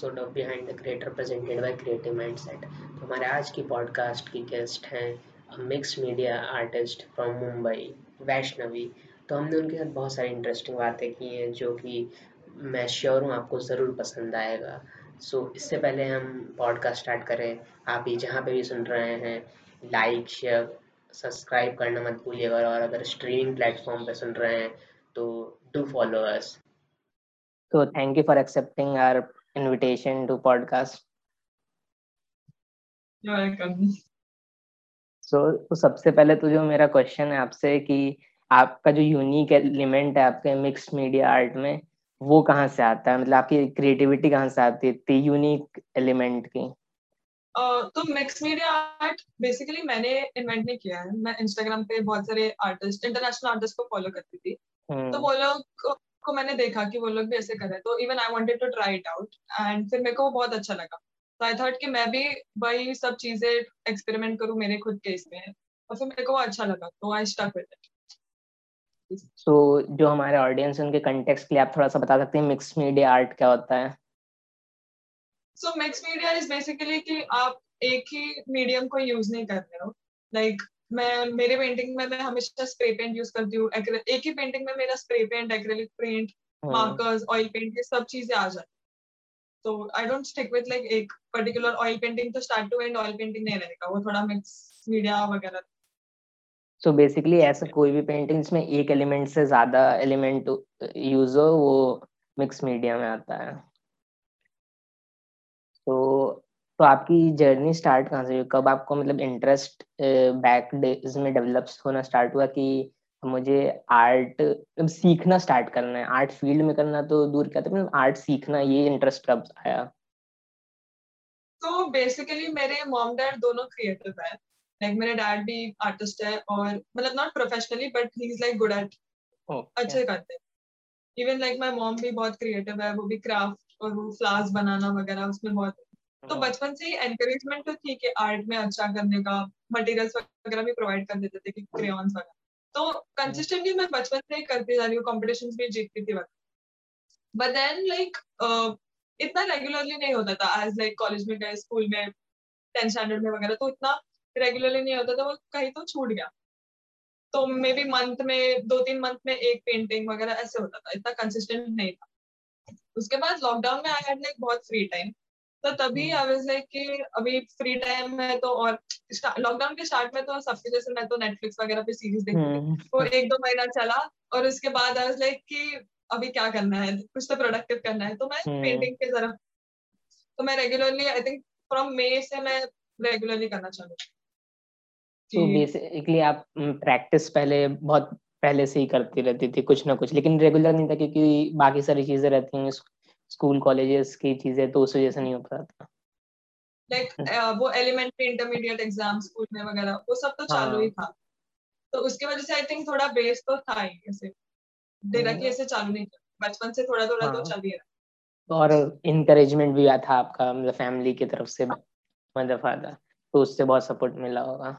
Episode of behind the creator presented by creative mindset तो हमारे आज की पॉडकास्ट की गेस्ट हैं mix media artist from Mumbai Vaishnavi तो हमने उनके साथ बहुत सारी इंटरेस्टिंग बातें की हैं जो कि मैं श्योर हूँ आपको ज़रूर पसंद आएगा। सो so, इससे पहले हम पॉडकास्ट स्टार्ट करें। आप ही जहाँ पे भी सुन रहे हैं लाइक शेयर सब्सक्राइब करना मत भूलिएगा और अगर स्ट्रीमिंग प्लेटफॉर्म पे सुन रहे हैं तो do follow us So thank you for accepting our invitation to podcast. You're welcome. So तो सबसे पहले तो जो मेरा क्वेश्चन है आपसे कि आपका जो यूनिक एलिमेंट है आपके मिक्स मीडिया आर्ट में वो कहाँ से आता है? मतलब आपकी क्रिएटिविटी कहाँ से आती है इतनी यूनिक एलिमेंट की? uh, तो मिक्स मीडिया आर्ट बेसिकली मैंने इन्वेंट नहीं किया है। मैं इंस्टाग्राम पे बहुत सारे आर्टिस्ट इंटरनेशनल आर्टिस्ट को फॉलो करती थी। तो वो लोग को मैंने देखा कि वो लोग भी ऐसे कर रहे तो even I wanted to try it out and फिर मेरे को वो बहुत अच्छा लगा। तो आई थॉट कि मैं भी वही सब चीज़ें एक्सपेरिमेंट करूँ मेरे खुद के इसमें और फिर मेरे को वो अच्छा लगा। तो I stuck with it so जो हमारे ऑडियंस है उनके कंटेक्स्ट के लिए आप थोड़ा सा बता सकते हैं मिक्स मीडिया आर्ट क्या होता है? So mix media is basically कि आप एक ही मीडियम को यूज़ नहीं कर रहे हो। लाइक like, मैं मेरे पेंटिंग में मैं हमेशा स्प्रे पेंट यूज़ करती हूँ। एक ही पेंटिंग में मेरा spray paint acrylic paint markers oil paint ये सब चीज़ें आ जाती तो I don't stick with like एक पर्टिकुलर ऑयल पेंटिंग तो start to end oil painting नहीं रहेगा। वो थोड़ा मिक्स मीडिया वगैरह। सो बेसिकली ऐसा कोई भी पेंटिंग जिसमें एक एलिमेंट से ज़्यादा एलिमेंट यूज़ हो वो मिक्स मीडिया में आता है। तो तो आपकी जर्नी स्टार्ट कहाँ से हुई? कब आपको मतलब इंटरेस्ट बैक डेज़ में डेवलप होना स्टार्ट हुआ कि मुझे आर्ट मतलब सीखना स्टार्ट करना है? आर्ट फ़ील्ड में करना तो दूर क्या था? मतलब आर्ट सीखना ये इंटरेस्ट कब आया? तो बेसिकली मेरे मॉम डैड दोनों क्रिएटिव है। लाइक मेरे डैड भी आर्टिस्ट है और मतलब not professionally but he is like good at अच्छे करते इवन लाइक माय मॉम भी बहुत क्रिएटिव है वो भी क्राफ्ट और वो फ्लावर्स बनाना वगैरह उसमें बहुत तो हाँ। बचपन से ही एनकरेजमेंट तो थी कि आर्ट में अच्छा करने का मटेरियल्स वगैरह भी प्रोवाइड कर देते थे कि क्रेयॉन्स वगैरह। तो कंसिस्टेंटली मैं बचपन से ही करती जा रही हूँ कॉम्पिटिशन भी जीतती थी वगैरह बट देन लाइक इतना रेगुलरली नहीं होता था। एज लाइक कॉलेज में गए स्कूल में टेंथ स्टैंडर्ड में वगैरह तो इतना रेगुलरली नहीं होता था वो कहीं तो छूट गया। तो मे बी मंथ में दो तीन मंथ में एक पेंटिंग वगैरह ऐसे होता था। इतना कंसिस्टेंट नहीं था। उसके बाद लॉकडाउन में आई हैड लाइक बहुत फ्री टाइम तो तभी आई वाज लाइक कि अभी फ्री टाइम है तो और लॉकडाउन के स्टार्ट में तो सबके जैसे मैं तो नेटफ्लिक्स वगैरह पे सीरीज़ देखती थी। हम्म। वो एक दो महीना चला और उसके बाद आई वाज लाइक कि अभी क्या करना है? कुछ तो प्रोडक्टिव करना है। तो मैं पेंटिंग हम्म। के तरफ़ तो मैं regularly I think from May से मैं रेगुलरली करना चालू तो बेसिकली आप प्रैक्टिस पहले बहुत पहले से ही करती रहती थी कुछ ना कुछ। लेकिन रेगुलर नहीं था क्योंकि बाकी सारी चीज़ें रहती हैं स्कूल कॉलेजेस की चीज़ें तो उस वजह से नहीं हो पाता लाइक like, वो एलिमेंट्री इंटरमीडिएट एग्ज़ाम स्कूल में वगैरह वो सब तो चालू हाँ. ही। था। तो उसकी वजह से आई थिंक थोड़ा बेस तो था ही ऐसे। डायरेक्टली ऐसे चालू नहीं किया बचपन से थोड़ा थोड़ा तो हाँ. तो चल ही रहा। और इंकरेजमेंट भी था आपका मतलब फैमिली की तरफ़ से मतलब फादर तो उससे बहुत सपोर्ट मिला होगा।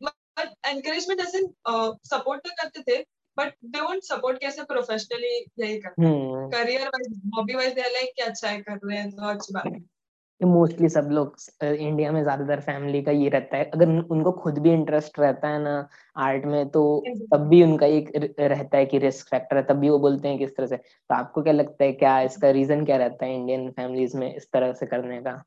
बट एनकरेजमेंट ऐसे सपोर्ट तो करते थे बट दे वोंट सपोर्ट कैसे प्रोफेशनली यही करते career wise hobby wise they like कि अच्छा है कर रहे हैं तो अच्छी बात है. मोस्टली सब लोग इंडिया में ज़्यादातर फैमिली का ये रहता है। अगर उनको खुद भी इंटरेस्ट रहता है ना आर्ट में तो तब भी उनका एक रहता है कि रिस्क फैक्टर है तब भी वो बोलते हैं किस तरह से। तो आपको क्या लगता है क्या इसका रीजन क्या रहता है इंडियन फैमिलीज़ में इस तरह से करने का?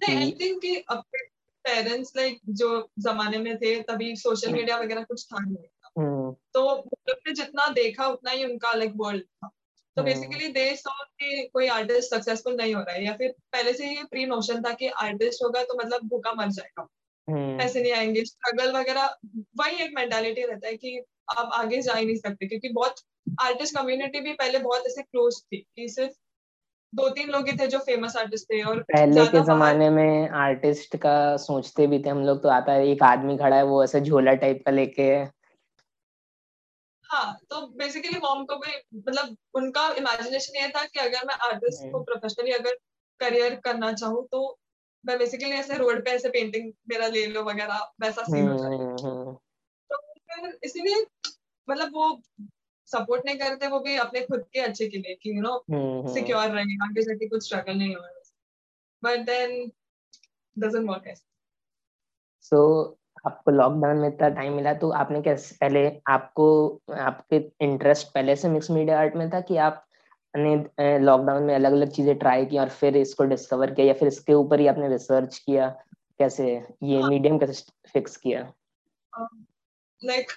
आई थिंक कि अपने पेरेंट्स लाइक जो जमाने में थे तभी सोशल मीडिया वगैरह कुछ था नहीं। हम्म। तो ने जितना देखा उतना ही उनका अलग वर्ल्ड था। तो बेसिकली दे सॉ कि कोई आर्टिस्ट सक्सेसफुल नहीं हो रहा है या फिर पहले से ये प्री नोशन था कि आर्टिस्ट होगा तो मतलब भूखा मर जाएगा। हम्म। पैसे नहीं आएँगे स्ट्रगल वगैरह वही एक मेंटालिटी रहता है कि आप आगे जा ही नहीं सकते क्योंकि बहुत आर्टिस्ट कम्युनिटी भी पहले बहुत ऐसे क्लोज थी कि सिर्फ़ दो तीन लोग ही थे जो फ़ेमस आर्टिस्ट थे और पहले के जमाने में आर्टिस्ट का सोचते भी थे हम लोग तो आता है एक आदमी खड़ा है वो ऐसे झोला टाइप का लेके हाँ तो बेसिकली मॉम को भी मतलब उनका इमेजिनेशन ये था कि अगर मैं आर्टिस्ट को प्रोफेशनली हम्म। अगर करियर करना चाहूँ तो मैं बेसिकली ऐसे रोड पे ऐसे पेंटिंग मेरा ले लो वगैरह वैसा सीन हो। जाए तो फिर इसीलिए मतलब वो सपोर्ट नहीं करते वो भी अपने खुद के अच्छे के लिए कि यू नो सिक्योर रहे आगे जाके कुछ स्ट्रगल नहीं हो बट देन डजंट वर्क ऐसे। सो आपको लॉकडाउन में इतना टाइम मिला तो आपने कैसे पहले आपको आपके इंटरेस्ट पहले से मिक्स मीडिया आर्ट में था कि आप ने लॉकडाउन में अलग अलग चीज़ें ट्राई की और फिर इसको डिस्कवर किया या फिर इसके ऊपर ही आपने रिसर्च किया? कैसे ये मीडियम हाँ। कैसे फिक्स किया? लाइक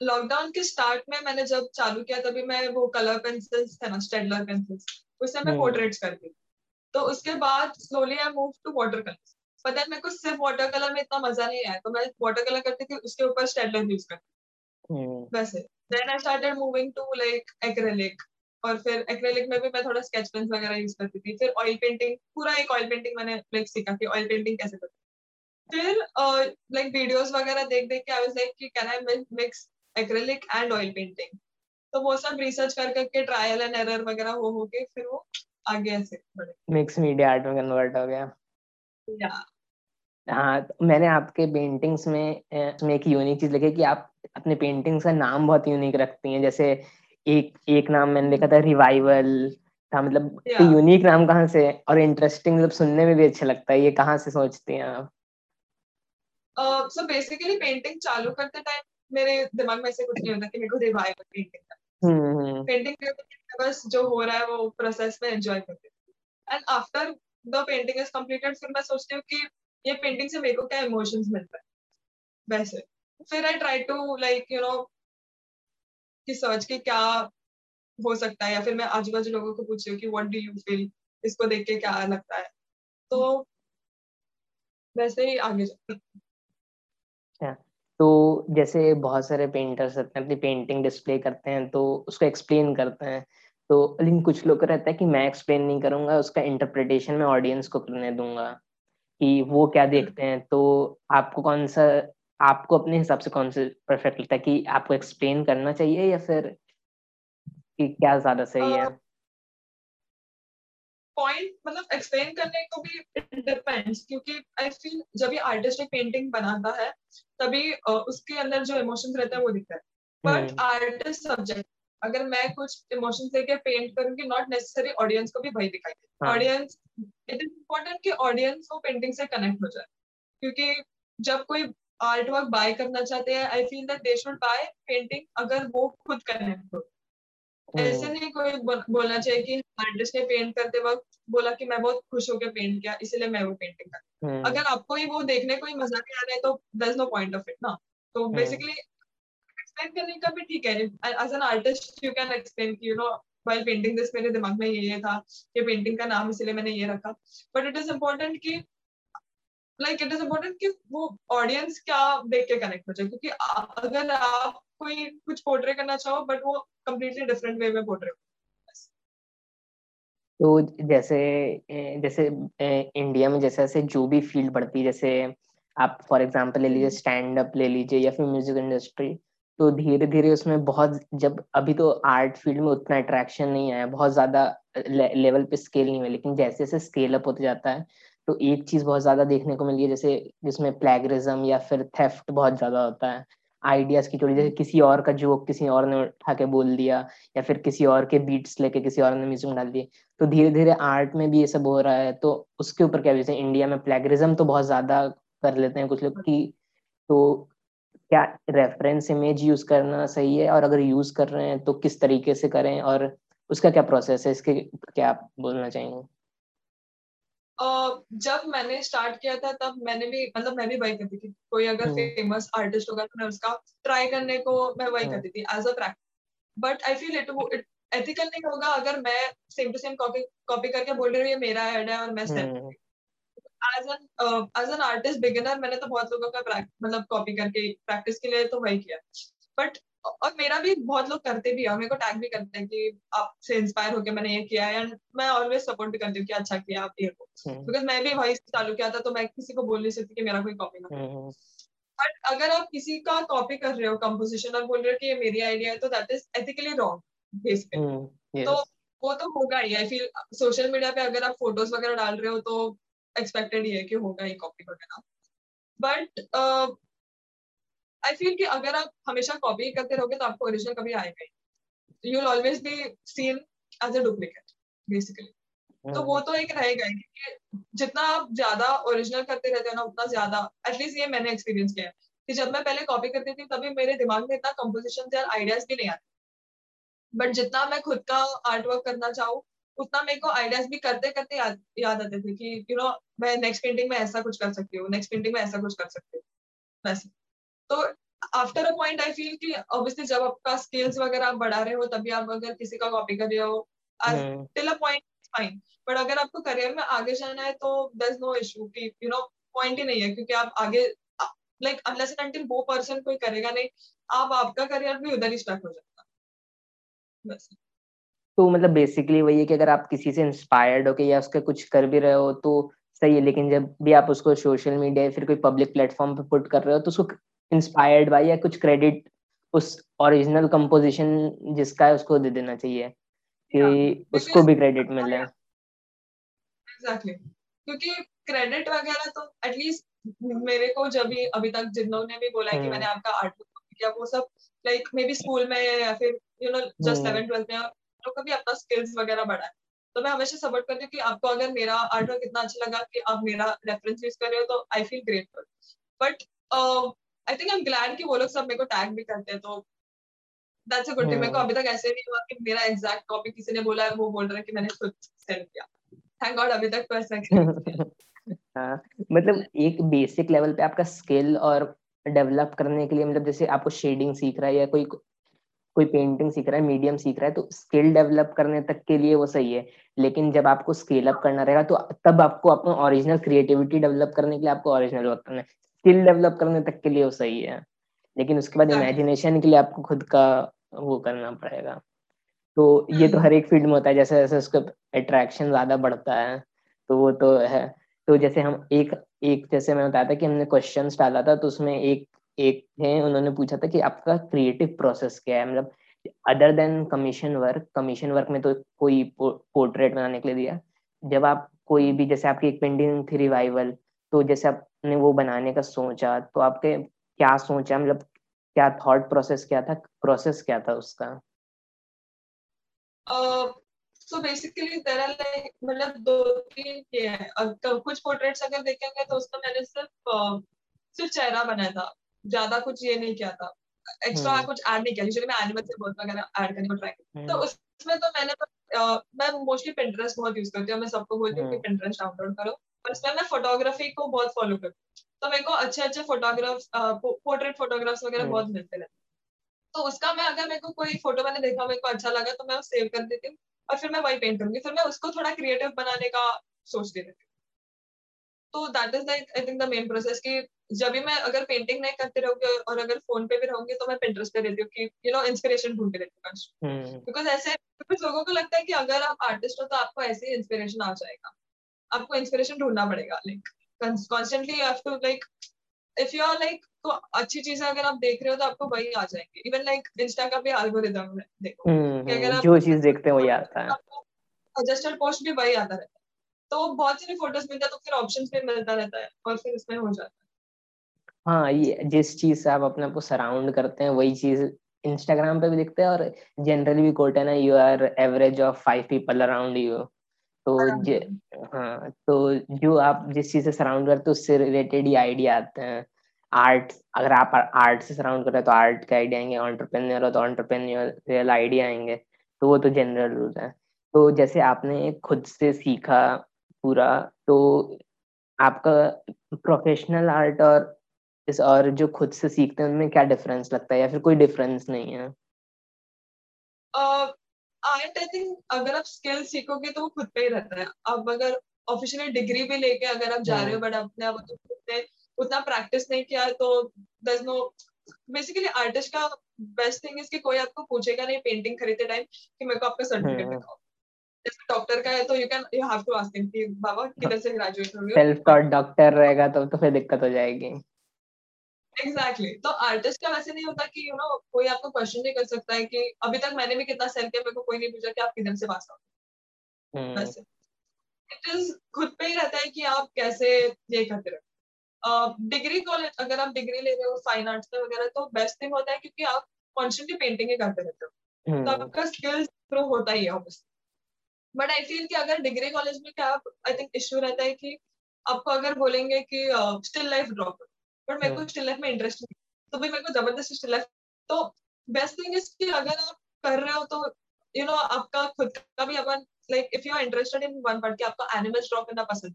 लॉकडाउन के स्टार्ट में मैंने जब चालू किया तभी मैं वो कलर पेंसिल्स थे ना स्टेडलर पेंसिल्स उससे मैं पोर्ट्रेट्स हम्म। करती तो उसके बाद slowly I move to water colour पता है मेरे को सिर्फ़ वाटर कलर में इतना मज़ा नहीं आया। तो मैं वाटर कलर करती थी उसके ऊपर स्टेडलर यूज़ करती। वैसे then I started moving to like acrylic और फिर एक्रेलिक में भी मैं थोड़ा स्केच पेन वगैरह यूज़ करती थी। फिर ऑयल पेंटिंग पूरा एक ऑयल पेंटिंग मैंने लाइक सीखा कि ऑयल पेंटिंग कैसे करती फिर लाइक वीडियोस वगैरह देख देख के आई वाज लाइक कि can I mix acrylic and oil painting तो वो सब रिसर्च कर करके ट्रायल एंड एरर वगैरह हो हो के फिर वो आगे ऐसे बढ़े। मिक्स मीडिया आर्ट में कन्वर्ट हो गया। या हाँ तो मैंने आपके पेंटिंग्स में उसमें एक यूनिक चीज़ लगी कि आप अपने पेंटिंग्स का नाम बहुत यूनिक रखती हैं। जैसे एक एक नाम मैंने लिखा था रिवाइवल था मतलब yeah. यूनिक नाम कहाँ से और इंटरेस्टिंग मतलब सुनने में भी अच्छा लगता है ये कहाँ से सोचती हैं आप? सो बेसिकली पेंटिंग चालू करते टाइम मेरे दिमाग में ऐसे कुछ नहीं होता कि मेरे को रिवाइवल पेंटिंग करना पेंटिंग बस जो हो रहा है वो प्रोसेस में एंजॉय करते and after the painting is completed फिर मैं सोचती हूँ कि ये पेंटिंग से मेरे को क्या इमोशंस मिलता है? वैसे। फिर I try to like you know कि सर्च के क्या हो सकता है या फिर मैं आजू बाजू लोगों को पूछ रही हूँ कि व्हाट डू यू फील इसको देख के क्या लगता है? तो वैसे ही आगे अच्छा, तो जैसे बहुत सारे पेंटर्स रहते हैं अपनी पेंटिंग डिस्प्ले करते हैं तो उसको एक्सप्लेन करते हैं। तो लेकिन कुछ लोग रहता है कि मैं एक्सप्लेन नहीं करूँगा उसका इंटरप्रिटेशन मैं ऑडियंस को करने दूँगा। कि वो क्या हम्म। देखते हैं तो आपको कौन सा आपको अपने हिसाब से कौन सा परफेक्ट लगता है कि आपको एक्सप्लेन करना चाहिए या फिर कि क्या ज़्यादा सही है? पॉइंट मतलब एक्सप्लेन करने को भी इट डिपेंड्स क्योंकि आई फील जब ये आर्टिस्ट एक पेंटिंग बनाता है तभी उसके अंदर जो इमोशंस रहता है वो दिखता है। बट आर्टिस्ट सब्जेक्ट अगर मैं कुछ इमोशंस लेके पेंट करूँगी नॉट नेसेसरी ऑडियंस को भी वही दिखाई ऑडियंस इट इज़ इम्पोर्टेंट कि ऑडियंस को पेंटिंग से कनेक्ट हो जाए। क्योंकि जब कोई आर्ट वर्क बाय करना चाहते हैं I feel that they should buy painting अगर वो खुद कनेक्ट हो। ऐसे नहीं कोई बोलना चाहिए कि आर्टिस्ट ने पेंट करते वक्त बोला कि मैं बहुत खुश होकर पेंट किया इसलिए मैं वो पेंटिंग कर हम्म। अगर आपको ही वो देखने को ही मज़ा नहीं आ रहा है तो there no point of it ना। तो बेसिकली एक्सप्लेन करने का भी ठीक है। As an artist you can explain you know while painting this मेरे दिमाग में ये ये था कि पेंटिंग का नाम, इसलिए मैंने ये रखा। बट इट इज़ इम्पोर्टेंट कि लाइक इट इज़ इम्पोर्टेंट कि वो ऑडियंस क्या देख के कनेक्ट हो जाए। क्योंकि अगर आप कोई कुछ पोर्ट्रे करना चाहो बट वो कम्प्लीटली डिफरेंट वे में पोर्ट्रे तो जैसे जैसे इंडिया में जैसे जैसे जो भी फ़ील्ड बढ़ती है, जैसे आप फॉर एग्जांपल ले लीजिए स्टैंड अप ले लीजिए, या फिर म्यूज़िक इंडस्ट्री तो धीरे धीरे उसमें बहुत जब अभी तो आर्ट फ़ील्ड में उतना अट्रैक्शन नहीं आया बहुत ज़्यादा ले, लेवल पे स्केल नहीं हुआ लेकिन जैसे जैसे स्केल अप होते जाता है तो एक चीज़ बहुत ज़्यादा देखने को मिली है जैसे जिसमें प्लेगरिज्म या फिर थेफ्ट बहुत ज़्यादा होता है। आइडियाज़ की चोरी जैसे किसी और का जोक किसी और ने उठा के बोल दिया या फिर किसी और के बीट्स लेके किसी और ने म्यूज़िक डाल दिए तो धीरे धीरे आर्ट में भी ये सब हो रहा है तो उसके ऊपर क्या जैसे इंडिया में प्लेगरिज्म तो बहुत ज़्यादा कर लेते हैं कुछ लोग की तो क्या रेफरेंस इमेज यूज़ करना सही है? और अगर यूज़ कर रहे हैं तो किस तरीके से करें? और उसका क्या प्रोसेस है? इसके क्या आप बोलना चाहेंगे? Uh, जब मैंने स्टार्ट किया था तब मैंने भी मतलब मैं भी वही करती थी। कोई अगर फ़ेमस हम्म। आर्टिस्ट होगा तो मैं उसका ट्राई करने को मैं वही हाँ। करती थी as a practice but I feel it ethical नहीं होगा अगर मैं same to same copy copy करके बोल रही हूँ ये मेरा एड है और मैं as an as an artist beginner मैंने तो बहुत लोगों का मतलब कॉपी करके प्रैक्टिस के लिए तो वही किया। बट और मेरा भी बहुत लोग करते भी है मेरे को टैग भी करते हैं कि आपसे इंस्पायर होकर मैंने ये किया है एंड मैं ऑलवेज सपोर्ट भी करती हूँ कि अच्छा किया आप ये को बिकॉज़ हम्म। मैं भी वही चालू किया था तो मैं किसी को बोल नहीं सकती कि मेरा कोई कॉपी ना बट हम्म, हम्म। अगर आप किसी का कॉपी कर रहे हो कंपोजिशन और बोल रहे हो कि ये मेरी आइडिया है तो that is ethically wrong basically तो वो तो होगा ही आई फील सोशल मीडिया पे अगर आप फ़ोटोज़ वगैरह डाल रहे हो तो एक्सपेक्टेड ही है कि होगा ही कॉपी वगैरह बट आई फील कि अगर आप हमेशा कॉपी करते रहोगे तो आपको ओरिजिनल कभी आएगा ही you always be seen as a duplicate basically तो वो तो एक रहेगा ही कि जितना आप ज़्यादा ओरिजिनल करते रहते हो ना, उतना ज़्यादा एटलीस्ट ये मैंने एक्सपीरियंस किया है कि जब मैं पहले कॉपी करती थी, तभी मेरे दिमाग में इतना कंपोजिशन या आइडियाज़ भी नहीं आते। बट जितना मैं खुद का आर्ट वर्क करना चाहूँ उतना मेरे को आइडियाज़ भी करते करते याद याद आते थे कि यू नो मैं नेक्स्ट पेंटिंग में ऐसा कुछ कर सकती हूँ नेक्स्ट पेंटिंग में ऐसा कुछ कर सकती हूँ वैसे तो after a point I feel कि ऑब्वियसली जब आपका स्किल्स वगैरह आप बढ़ा रहे हो तभी आप अगर किसी का कॉपी कर रहे हो till a point fine but अगर आपको करियर में आगे जाना है तो दर नो इशू कि यू नो पॉइंट ही नहीं है क्योंकि आप आगे लाइक अनलेस एंड अनटिल वो पर्सन कोई करेगा नहीं आप आपका करियर भी उधर ही स्टार्ट हो जाएगा। बस। तो मतलब बेसिकली वही है कि अगर आप किसी से इंस्पायर्ड हो के या उसके कुछ कर भी रहे हो तो सही है लेकिन जब भी आप उसको सोशल मीडिया या फिर कोई पब्लिक प्लेटफॉर्म पे पुट कर रहे हो तो उसको इंस्पायर्ड बाय या कुछ क्रेडिट उस ओरिजिनल कंपोजिशन जिसका है उसको दे देना चाहिए कि उसको भी क्रेडिट मिले। एग्जैक्टली क्योंकि क्रेडिट वगैरह तो एटलीस्ट मेरे को जब भी अभी तक जिन्होंने भी बोला है कि मैंने हम्म। आपका आर्ट किया वो सब लाइक मे बी स्कूल में या फिर you know just seven twelfth में लोग का भी अपना स्किल्स वगैरह बढ़ा है तो मैं हमेशा सपोर्ट करती हूँ कि आपको अगर मेरा आर्ट वर्क इतना अच्छा लगा कि आप मेरा रेफरेंस यूज़ कर रहे हो तो I feel grateful but I think I am glad कि वो लोग सब मेरे को टैग भी करते हैं तो दैट्स अ गुड थिंग मेरे को अभी तक ऐसे नहीं हुआ कि मेरा एग्जैक्ट कॉपी किसी ने बोला है वो बोल रहा है कि मैंने खुद सेंड किया। थैंक गॉड अभी तक तो ऐसा हाँ। मतलब एक बेसिक लेवल पे आपका स्किल और डेवलप करने के लिए मतलब जैसे आपको शेडिंग सीख रहा है या कोई कोई पेंटिंग सीख रहा है मीडियम सीख रहा है तो स्किल डेवलप करने तक के लिए वो सही है। लेकिन जब आपको स्केल अप करना रहेगा तो तब आपको अपना ओरिजिनल क्रिएटिविटी डेवलप करने के लिए आपको ओरिजिनल वर्क करना है। स्किल डेवलप करने तक के लिए वो सही है। लेकिन उसके बाद इमेजिनेशन के लिए आपको खुद का वो करना पड़ेगा। तो ये तो हम्म। हर एक फ़ील्ड में होता है जैसे जैसे उसका अट्रैक्शन ज़्यादा बढ़ता है तो वो तो है। तो जैसे हम एक एक जैसे मैं बताया था कि हमने क्वेश्चन डाला था तो उसमें एक एक थे, उन्होंने पूछा था कि आपका क्रिएटिव प्रोसेस क्या है? मतलब other than commission work commission work में तो कोई पोर्ट्रेट बनाने के लिए दिया। जब आप कोई भी, जैसे आपकी एक पेंटिंग थी रिवाइवल तो जैसे आपने वो बनाने का सोचा तो आपके क्या सोचा? मतलब क्या थॉट प्रोसेस क्या था? प्रोसेस क्या था उसका? सो बेसिकली लाइक मतलब दो तीन ये है। कुछ पोर्ट्रेट्स अगर देखेंगे तो उसका मैंने सिर्फ़ सिर्फ़ चेहरा बनाया था। ज़्यादा कुछ ये नहीं किया था। Extra hmm. कुछ ऐड नहीं किया। यूजुअली मैं एनिमल से बहुत वगैरह ऐड करने को ट्राई hmm. तो उसमें तो मैंने तो uh, मैं मोस्टली पिंटरेस्ट बहुत यूज़ करती हूँ। मैं सबको बोलती हूँ कि पिंटरेस्ट डाउनलोड करो। और इसमें मैं फोटोग्राफी को बहुत फॉलो करती हूँ। तो मेरे को अच्छे अच्छे फोटोग्राफ्स पोर्ट्रेट फोटोग्राफ्स वगैरह बहुत मिलते रहते तो उसका मैं अगर मेरे को कोई फ़ोटो मैंने देखा मेरे को अच्छा लगा तो मैं सेव कर देती हूँ। और फिर मैं वही पेंट करूँगी। फिर मैं उसको थोड़ा क्रिएटिव बनाने का सोचती रहती हूँ। तो that is like I think the main process कि जब भी मैं अगर पेंटिंग नहीं करते रहूँगी और अगर फ़ोन पे भी रहूँगी तो मैं पिंटरेस्ट पे रहती हूँ कि यू नो इंस्पिरेशन ढूंढते रहती हूँ बिकॉज़ ऐसे कुछ लोगों को लगता है कि अगर आप आर्टिस्ट हो तो आपको ऐसे ही इंस्पिरेशन आ जाएगा। आपको इंस्पिरेशन ढूंढना पड़ेगा like constantly you have to like if you are like तो अच्छी चीज़ें अगर आप देख रहे हो तो आपको वही आ जाएँगे। इवन लाइक इंस्टा का भी एल्गोरिदम है देखो। हम्म, कि अगर हम्म, आप जो चीज़ देखते हैं वही आता है। सजेस्टेड पोस्ट भी वही आता रहता है। तो बहुत सारी फ़ोटोज़ मिलता है तो फिर ऑप्शंस भी मिलता रहता है और फिर इसमें हो जाता है। हाँ ये जिस चीज़ से आप अपने आप को सराउंड करते हैं वही चीज़ इंस्टाग्राम पे भी दिखते हैं और जनरली भी कोट है ना you are average of five people around you तो हाँ तो जो आप जिस चीज़ से सराउंड करते हैं उससे रिलेटेड ही आइडिया आते हैं। आर्ट अगर आप आर्ट से सराउंड कर रहे हैं तो आर्ट का आइडिया आएँगे ऑन्टरप्रेन्योर हो तो ऑन्टरप्रेन्योरियल आइडिया आएँगे। तो वो तो जनरल रूल है। तो जैसे आपने खुद से सीखा पूरा तो आपका प्रोफेशनल आर्ट और इस और जो खुद से सीखते हैं उनमें क्या डिफरेंस लगता है या फिर कोई डिफरेंस नहीं है? आर्ट आई थिंक अगर आप स्किल सीखोगे तो वो खुद पे ही रहता है। अब अगर ऑफिशियली डिग्री भी लेके अगर आप जा रहे हो बट हम्म। अपने आप तो उतना प्रैक्टिस नहीं किया तो दस नो बेसिकली आर्टिस्ट का बेस्ट थिंग इज़ कि कोई आपको पूछेगा नहीं पेंटिंग खरीदते टाइम कि मेरे को आपका सर्टिफिकेट हम्म। दिखाओ। जैसे डॉक्टर का है तो you can you have to ask him कि बाबा किधर से ग्रेजुएट हो सेल्फ टॉट डॉक्टर रहेगा तो तो फिर दिक्कत हो जाएगी। Exactly exactly. तो आर्टिस्ट का वैसे नहीं होता कि यू you नो know, कोई आपको क्वेश्चन नहीं कर सकता है कि अभी तक मैंने भी कितना सेल किया मेरे को कोई नहीं पूछा कि आप किधर से पास आउट हम्म। वैसे इट इज़ खुद पे ही रहता है कि आप कैसे ये करते रहे। डिग्री कॉलेज अगर आप डिग्री ले रहे हो फाइन आर्ट्स में वगैरह तो बेस्ट थिंग होता है क्योंकि आप कॉन्स्टेंटली पेंटिंग ही करते रहते हो। तो आपका स्किल्स इंप्रूव होता ही है ऑब्वियसली बट आई फील कि अगर डिग्री कॉलेज में क्या आई थिंक इश्यू रहता है कि आपको अगर बोलेंगे कि स्टिल लाइफ ड्रॉप बट मेरे को स्टिल लाइफ में इंटरेस्ट नहीं तो भी मेरे को ज़बरदस्ती स्टिल लाइफ तो बेस्ट थिंग इज़ कि अगर आप कर रहे हो तो यू you नो know, आपका खुद का भी अपन like if you are interested in one part कि आपको एनिमल्स ड्रॉ करना पसंद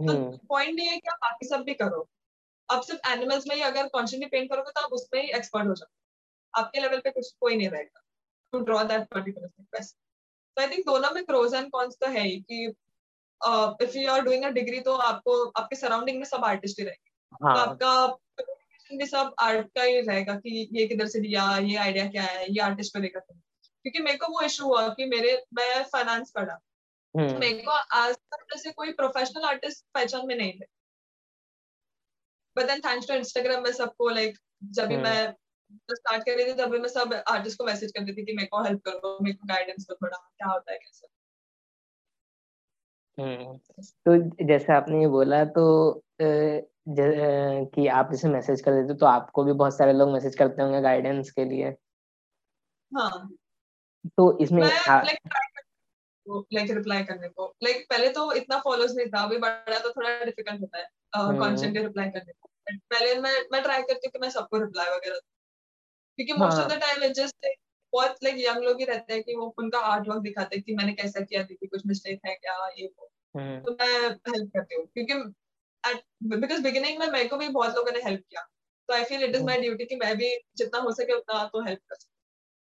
तो पॉइंट नहीं है कि आप बाकी सब भी करो। आप सिर्फ़ एनिमल्स में ही अगर कॉन्स्टेंटली पेंट करोगे तो आप उसमें ही एक्सपर्ट हो जाओगे। आपके लेवल पे कुछ कोई नहीं रहेगा। To draw that particular thing बस। तो आई थिंक दोनों में प्रोज एंड कॉन्स तो है ही कि if you are doing a degree तो आपको आपके सराउंडिंग में सब आर्टिस्ट ही रहेंगे। हाँ. तो आपका भी सब आर्ट का ही रहेगा कि ये किधर से लिया ये आइडिया क्या है ये आर्टिस्ट क्योंकि मेरे को वो इशू हुआ कि मेरे मैं फाइनेंस पढ़ा। तो मेरे को आज तक जैसे कोई प्रोफेशनल आर्टिस्ट पहचान में नहीं थे but then thanks to Instagram में सबको लाइक जब भी मैं स्टार्ट कर रही थी तभी मैं सब आर्टिस्ट को मैसेज करती थी कि मेरे को हेल्प करो मेरे को गाइडेंस दो थोड़ा क्या होता है कैसे। तो जैसे आपने ये बोला तो कि आप जैसे मैसेज कर देते तो आपको भी बहुत सारे लोग मैसेज करते होंगे गाइडेंस के लिए। हाँ। तो इसमें लाइक रिप्लाई करने को लाइक पहले तो इतना फॉलोअर्स नहीं था अभी बड़ा तो थोड़ा डिफ़िकल्ट होता है कॉन्स्टेंटली रिप्लाई करने को। पहले मैं मैं ट्राई करती हूँ कि मैं सबको रिप्लाई वगैरह क्योंकि most of the time it just बहुत लाइक यंग लोग ही रहते हैं कि वो उनका आर्ट वर्क दिखाते हैं कि मैंने कैसा किया थी कुछ मिस्टेक है क्या ये वो। हम्म। तो मैं हेल्प करती हूँ क्योंकि बिकॉज़ बिगिनिंग में मेरे को भी बहुत लोगों ने हेल्प किया। तो I feel it is my duty कि मैं भी जितना हो सके उतना तो हेल्प कर सकूँ।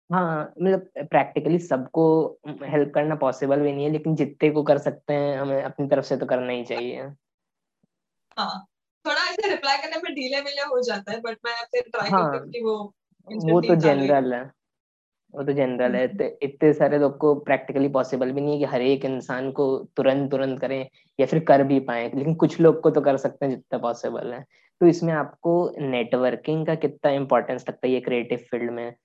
हाँ मतलब प्रैक्टिकली सबको हेल्प करना पॉसिबल भी नहीं है लेकिन जितने को कर सकते हैं हमें अपनी तरफ़ से तो करना ही चाहिए। हाँ थोड़ा ऐसे रिप्लाई करने में ढीले मिले हो जाता है बट मैं फिर ट्राई हाँ, करती हूँ कि वो वो तो जनरल है। वो तो जनरल है हम्म। इतने सारे लोग को प्रैक्टिकली पॉसिबल भी नहीं है कि हर एक इंसान को तुरंत तुरंत करें या फिर कर भी पाए लेकिन कुछ लोग को तो कर सकते हैं जितना पॉसिबल है तो इसमें आपको नेटवर्किंग का कितना इम्पोर्टेंस लगता है ये क्रिएटिव फ़ील्ड में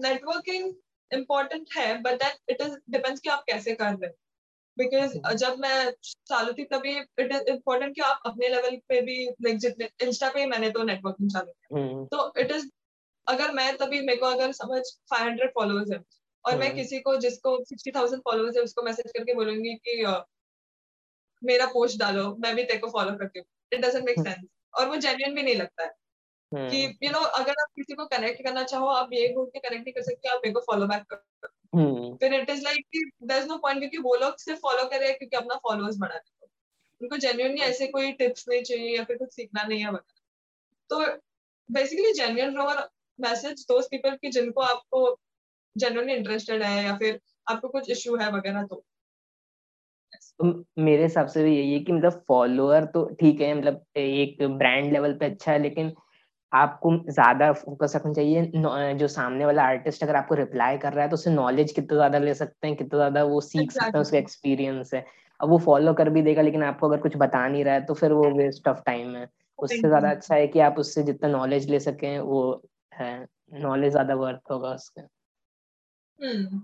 नेटवर्किंग इम्पोर्टेंट है but that it is depends कि आप कैसे कर रहे हैं बिकॉज़ हम्म। जब मैं चालू थी तभी इट इज़ इम्पोर्टेंट कि आप अपने लेवल पे भी लाइक जितने इंस्टा पे मैंने तो नेटवर्किंग चालू किया हम्म। तो इट इज़ अगर मैं तभी मेरे को अगर समझ 500 फॉलोअर्स है और मैं हम्म। किसी को जिसको 60,000 फॉलोअर्स है उसको मैसेज करके बोलूँगी कि uh, मेरा पोस्ट डालो मैं भी तेरे को फॉलो करती हूँ. इट डजेंट मेक सेंस और वो जेन्युइन भी नहीं लगता है कि यू नो अगर आप किसी को कनेक्ट करना चाहो आप ये बोल के कनेक्ट नहीं कर सकते आप मेरे को फॉलो बैक करो। हम्म। फिर इट इज़ लाइक कि देयर इज़ नो पॉइंट क्योंकि वो लोग सिर्फ़ फॉलो कर रहे हैं क्योंकि अपना फॉलोअर्स बढ़ाने को उनको जेन्युइनली ऐसे कोई टिप्स नहीं चाहिए या फिर कुछ सीखना नहीं है। वगैरह तो बेसिकली जेन्युइन रहो और मैसेज दोस्त पीपल की जिनको आपको जेन्युइनली इंटरेस्टेड है या फिर आपको कुछ इशू है वगैरह तो। तो मेरे हिसाब से भी यही है कि मतलब फॉलोअर तो ठीक है मतलब एक ब्रांड लेवल पे अच्छा है लेकिन आपको ज़्यादा फोकस रखना चाहिए। जो सामने वाला आर्टिस्ट अगर आपको रिप्लाई कर रहा है तो उससे नॉलेज कितना ज़्यादा ले सकते हैं कितना ज़्यादा वो सीख. सकते हैं उसका एक्सपीरियंस है। अब वो फॉलो कर भी देगा लेकिन आपको अगर कुछ बता नहीं रहा है तो फिर वो वेस्ट ऑफ़ टाइम है। उससे ज़्यादा अच्छा है कि आप उससे जितना नॉलेज ले सकें वो है नॉलेज ज़्यादा वर्थ होगा उसके हम्म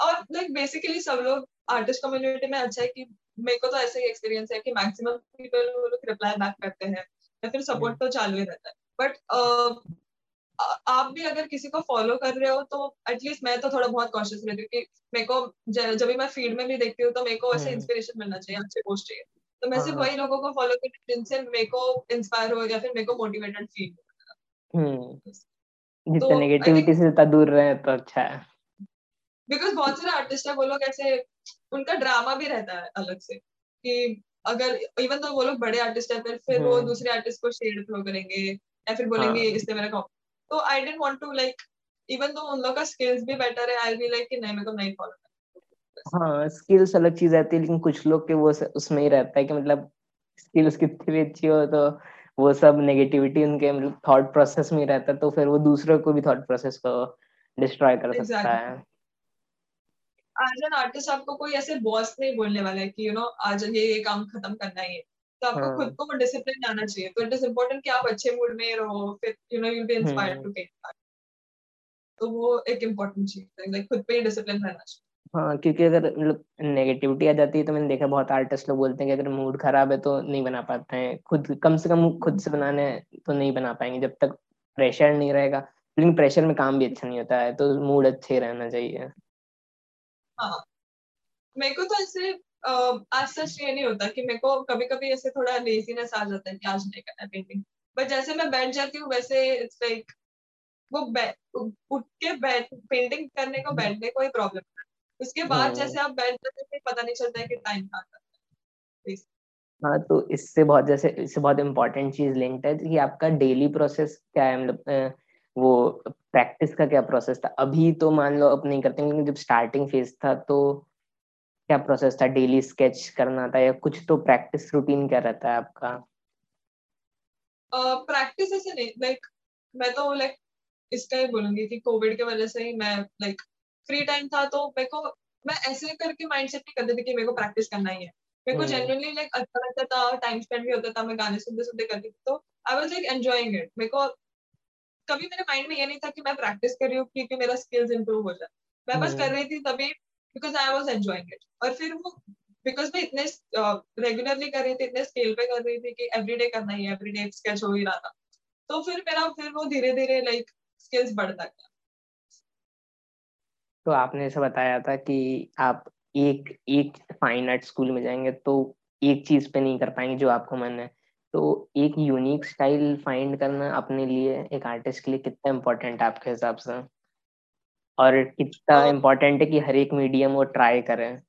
और लाइक बेसिकली सब लोग आर्टिस्ट कम्युनिटी में अच्छा है कि मेरे को तो ऐसा ही एक्सपीरियंस है कि मैक्सिमम पीपल वो लोग रिप्लाई बैक करते हैं या फिर सपोर्ट। तो चालू ही रहता है बट uh, आप भी अगर किसी को फॉलो कर रहे हो तो एटलीस्ट मैं तो थोड़ा बहुत कॉशियस रहती हूँ कि मेरे को जब भी मैं फ़ील्ड में भी देखती हूँ तो मेरे को ऐसे इंस्पिरेशन हम्म। मिलना चाहिए अच्छे पोस्ट चाहिए तो मैं सिर्फ़ हाँ, हाँ। वही लोगों को फॉलो करती हूँ जिनसे मेरे को इंस्पायर हो या फिर मेरे को मोटिवेटेड फील हम्म जितना नेगेटिविटी से जितना दूर रहे तो अच्छा है बिकॉज़ बहुत सारे आर्टिस्ट है वो लोग ऐसे उनका ड्रामा भी रहता है अलग से कि अगर इवन तो वो लोग बड़े आर्टिस्ट है फिर फिर वो हम्म। दूसरे आर्टिस्ट को शेड थ्रो करेंगे या फिर बोलेंगे हाँ. इसने मेरा कॉपी तो I don't want to like even तो उन लोग का स्किल्स भी बेटर है आई बी लाइक कि नहीं मेरे को नहीं फॉलो हाँ स्किल्स अलग चीज़ रहती है लेकिन कुछ लोग के वो उसमें ही रहता है कि मतलब स्किल्स कितनी भी अच्छी हो तो वो सब नेगेटिविटी उनके थॉट प्रोसेस में रहता है तो फिर वो दूसरों को भी थॉट प्रोसेस को डिस्ट्रॉय कर exactly. सकता है। एज एन आर्टिस्ट आपको कोई ऐसे बॉस नहीं बोलने वाला है कि यू you नो know, आज ये ये काम खत्म करना है तो आपको हाँ. खुद को डिसिप्लिन आना चाहिए। तो इट इज़ इम्पोर्टेंट कि आप अच्छे मूड में रहो फिर you know you be inspired to take तो वो एक इम्पोर्टेंट चीज़ है लाइक खुद पे डिसिप्लिन रहना चाहिए। हाँ क्योंकि अगर मतलब नेगेटिविटी आ जाती है तो मैंने देखा बहुत आर्टिस्ट लोग बोलते हैं कि अगर मूड खराब है तो नहीं बना पाते हैं। खुद, कम से कम खुद से बनाने तो नहीं बना पाएँगे जब तक प्रेशर नहीं रहेगा। लेकिन प्रेशर में काम भी अच्छा नहीं होता है तो मूड अच्छे रहना चाहिए। हाँ मेरे को तो ऐसे आज सच ये नहीं होता कि मेरे को कभी कभी ऐसे थोड़ा लेजीनेस आ जाता है कि आज नहीं करना पेंटिंग बट जैसे मैं बैठ जाती हूँ, वैसे इट्स लाइक वो उठ के बैठ पेंटिंग करने को बैठने को ही प्रॉब्लम है उसके बाद हाँ। जैसे आप बैठ जाते हैं पता नहीं चलता है कि टाइम कहाँ है। हाँ तो इससे बहुत जैसे इससे बहुत इम्पोर्टेंट चीज़ लिंक्ड है कि आपका डेली प्रोसेस क्या है मतलब वो प्रैक्टिस का क्या प्रोसेस था? अभी तो मान लो अब नहीं करते लेकिन जब स्टार्टिंग फ़ेज़ था तो क्या प्रोसेस था? डेली स्केच करना था या कुछ तो प्रैक्टिस रूटीन क्या रहता है आपका? प्रैक्टिस uh, ऐसे नहीं लाइक मैं तो लाइक इसका ही बोलूँगी कि कोविड के वजह से ही मैं लाइक फ्री टाइम था तो मेरे को मैं ऐसे करके माइंडसेट नहीं करती थी कि मेरे को प्रैक्टिस करना ही है। मेरे को जेन्युइनली हम्म। लाइक अच्छा लगता था टाइम स्पेंड भी होता था मैं गाने सुनते सुनते करती थी तो I was like enjoying it मेरे को कभी मेरे माइंड में ये नहीं था कि मैं प्रैक्टिस कर रही हूँ क्योंकि मेरा स्किल्स इंप्रूव हो जाए। मैं बस कर हम्म। रही थी तभी because I was enjoying it और फिर वो बिकॉज़ मैं इतने रेगुलरली कर रही थी इतने स्केल पे कर रही थी कि एवरीडे करना ही एवरीडे स्केच हो ही रहा था। तो फिर मेरा फिर वो धीरे धीरे लाइक स्किल्स बढ़ता गया। तो आपने ऐसा बताया था कि आप एक एक फाइन आर्ट स्कूल में जाएँगे तो एक चीज़ पे नहीं कर पाएँगे जो आपको मन है तो एक यूनिक स्टाइल फाइंड करना अपने लिए एक आर्टिस्ट के लिए कितना इम्पोर्टेंट है आपके हिसाब से और कितना इम्पोर्टेंट है कि हर एक मीडियम वो ट्राई करें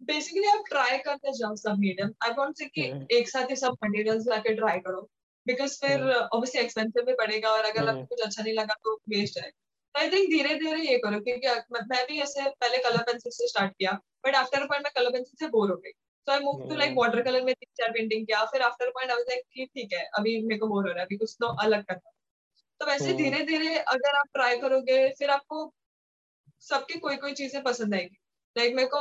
बेसिकली आप ट्राई करते जाओ सब मीडियम आई वांट से कि हम्म। एक साथ ही सब मटेरियल्स लाके ट्राई करो बिकॉज़ फिर ऑब्वियसली हम्म। एक्सपेंसिव भी पड़ेगा और अगर आपको हम्म। कुछ अच्छा नहीं लगा तो वेस्ट है आई थिंक धीरे धीरे ये करो क्योंकि मैं भी ऐसे पहले कलर पेंसिल से स्टार्ट किया बट आफ्टर पॉइंट मैं कलर पेंसिल से बोर हो गई। So I move to like water colour में तीन चार पेंटिंग किया फिर after point I was like ठीक है अभी मेरे को बोर हो रहा है अभी कुछ तो अलग करना तो वैसे हम्म। धीरे धीरे अगर आप ट्राई करोगे फिर आपको सबकी कोई कोई चीज़ें पसंद आएगी। लाइक मेरे को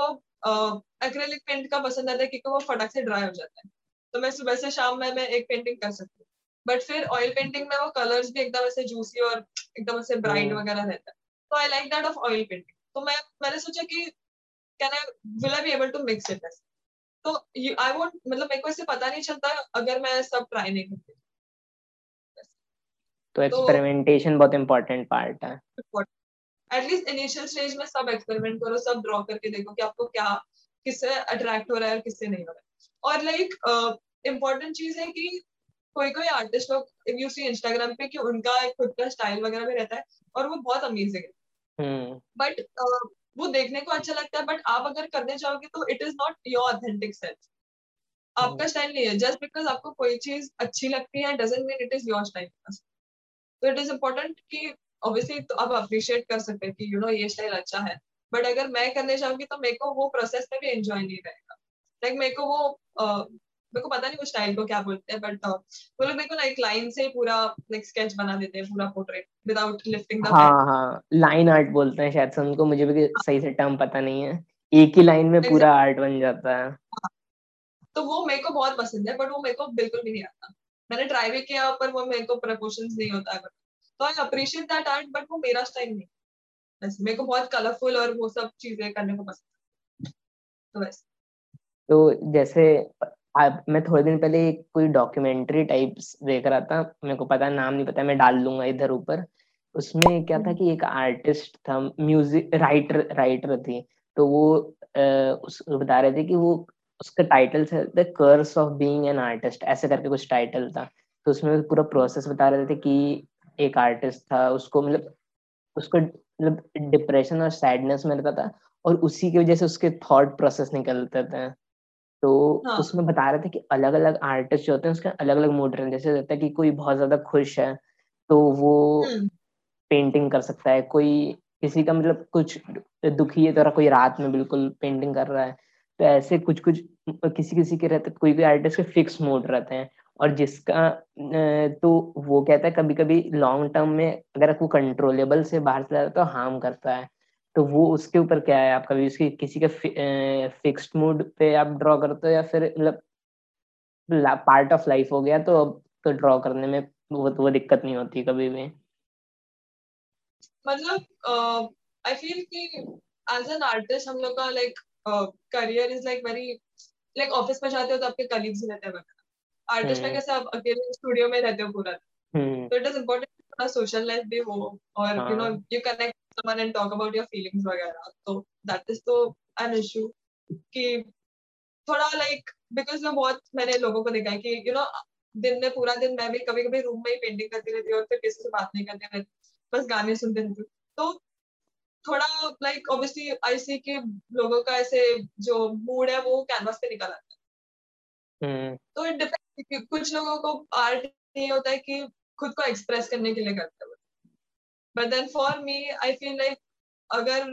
एक्रेलिक पेंट का पसंद आता है क्योंकि वो फटक से ड्राई हो जाता है। तो मैं सुबह से शाम में मैं एक पेंटिंग कर सकती हूँ। बट फिर ऑयल पेंटिंग में वो कलर्स भी एकदम ऐसे जूसी और एकदम ऐसे ब्राइट हम्म। वगैरह रहता है। तो I like that of oil painting तो मैं मैंने सोचा कि can I will I be able to mix it तो आई वोंट मतलब मेरे को इससे पता नहीं चलता अगर मैं सब ट्राई नहीं करती। तो एक्सपेरिमेंटेशन बहुत इंपॉर्टेंट पार्ट है। एटलीस्ट इनिशियल स्टेज में सब एक्सपेरिमेंट करो सब ड्रॉ करके देखो कि आपको क्या किससे अट्रैक्ट हो रहा है और किससे नहीं हो रहा है। और लाइक इम्पोर्टेंट चीज़ है कि कोई कोई आर्टिस्ट लोग यू सी इंस्टाग्राम पे कि उनका एक खुद का स्टाइल वगैरह भी रहता है और वो बहुत अमेजिंग है। But hmm. uh, वो देखने को अच्छा लगता है बट आप अगर करने चाहोगे तो it is not your authentic self आपका स्टाइल हम्म। नहीं है। जस्ट बिकॉज़ आपको कोई चीज़ अच्छी लगती है doesn't mean it is your style तो इट इज़ इम्पोर्टेंट कि ऑब्वियसली तो आप अप्रिशिएट कर सकते हैं कि यू नो ये स्टाइल अच्छा है। बट अगर मैं करने चाहूँगी तो मेरे को वो प्रोसेस में भी एंजॉय नहीं रहेगा। लाइक मेरे को वो मेरे को पता नहीं वो स्टाइल को क्या बोलते हैं बट uh, वो लोग मेरे को लाइक लाइन से पूरा लाइक स्केच बना देते हैं पूरा पोर्ट्रेट विदाउट लिफ्टिंग द हाँ हाँ लाइन आर्ट बोलते हैं शायद से उनको मुझे भी सही से टर्म पता नहीं है। एक ही लाइन में पूरा आर्ट बन जाता है। हाँ। तो वो मेरे को बहुत पसंद है बट वो मेरे को बिल्कुल भी नहीं आता। मैंने ट्राई भी किया पर वो मेरे को प्रपोर्शंस नहीं होता है तो I appreciate that art but वो मेरा स्टाइल नहीं मेरे को बहुत कलरफुल और वो सब चीज़ें करने को पसंद तो वैसे तो जैसे आप मैं थोड़े दिन पहले कोई डॉक्यूमेंट्री टाइप्स देख रहा था मेरे को पता नाम नहीं पता मैं डाल लूँगा इधर ऊपर। उसमें क्या था हम्म। कि एक आर्टिस्ट था म्यूज़िक राइटर राइटर थी तो वो आ, उस बता रहे थे कि वो उसका टाइटल था the curse of being an artist ऐसे करके कुछ टाइटल था। तो उसमें पूरा प्रोसेस बता रहे थे कि एक आर्टिस्ट था उसको मतलब उसको मतलब डिप्रेशन और सैडनेस में रहता था और उसी की वजह से उसके थॉट प्रोसेस निकलते थे। तो हाँ. उसमें बता रहे थे कि अलग अलग आर्टिस्ट जो होते हैं उसके अलग अलग मूड रहते हैं। जैसे रहता है कि कोई बहुत ज़्यादा खुश है तो वो पेंटिंग कर सकता है। कोई किसी का मतलब कुछ दुखी है तो कोई रात में बिल्कुल पेंटिंग कर रहा है। तो ऐसे कुछ कुछ किसी किसी के रहते कोई कोई आर्टिस्ट के फिक्स मूड रहते हैं। और जिसका तो वो कहता है कभी कभी लॉन्ग टर्म में अगर वो कंट्रोलेबल से बाहर चला जाता है तो हार्म करता है। तो वो उसके ऊपर क्या है? आपका भी उसकी किसी का फिक्स्ड मूड पे आप ड्रॉ करते हो या फिर मतलब पार्ट ऑफ़ लाइफ हो गया तो अब तो ड्रॉ करने में वो वो दिक्कत नहीं होती कभी भी। मतलब आई फील कि एज एन आर्टिस्ट हम लोग का like career is like very like office में जाते हो तो आपके कलीग्स रहते हैं आर्टिस्ट में हम्म। कैसे आप अकेले स्टूडियो में रहते हो पूरा तो इट इज़ इम्पोर्टेंट थोड़ा सोशल लाइफ भी हो और you know you connect someone and talk about your feelings वगैरह। तो दैट इज़ तो एन इशू कि थोड़ा लाइक बिकॉज़ मैं बहुत मैंने लोगों को देखा है कि यू नो दिन में पूरा दिन मैं भी कभी कभी रूम में ही पेंटिंग करती रहती हूँ और फिर किसी से बात नहीं करती रहती बस गाने सुनते रहती हूँ। तो थोड़ा लाइक ऑब्वियसली आई सी कि लोगों का ऐसे जो मूड है वो कैनवास पे निकल आता है। हम्म। तो इट डिपेंड कुछ लोगों को आर्ट ये होता है कि खुद को एक्सप्रेस करने के लिए करते हैं। But then for me I feel like अगर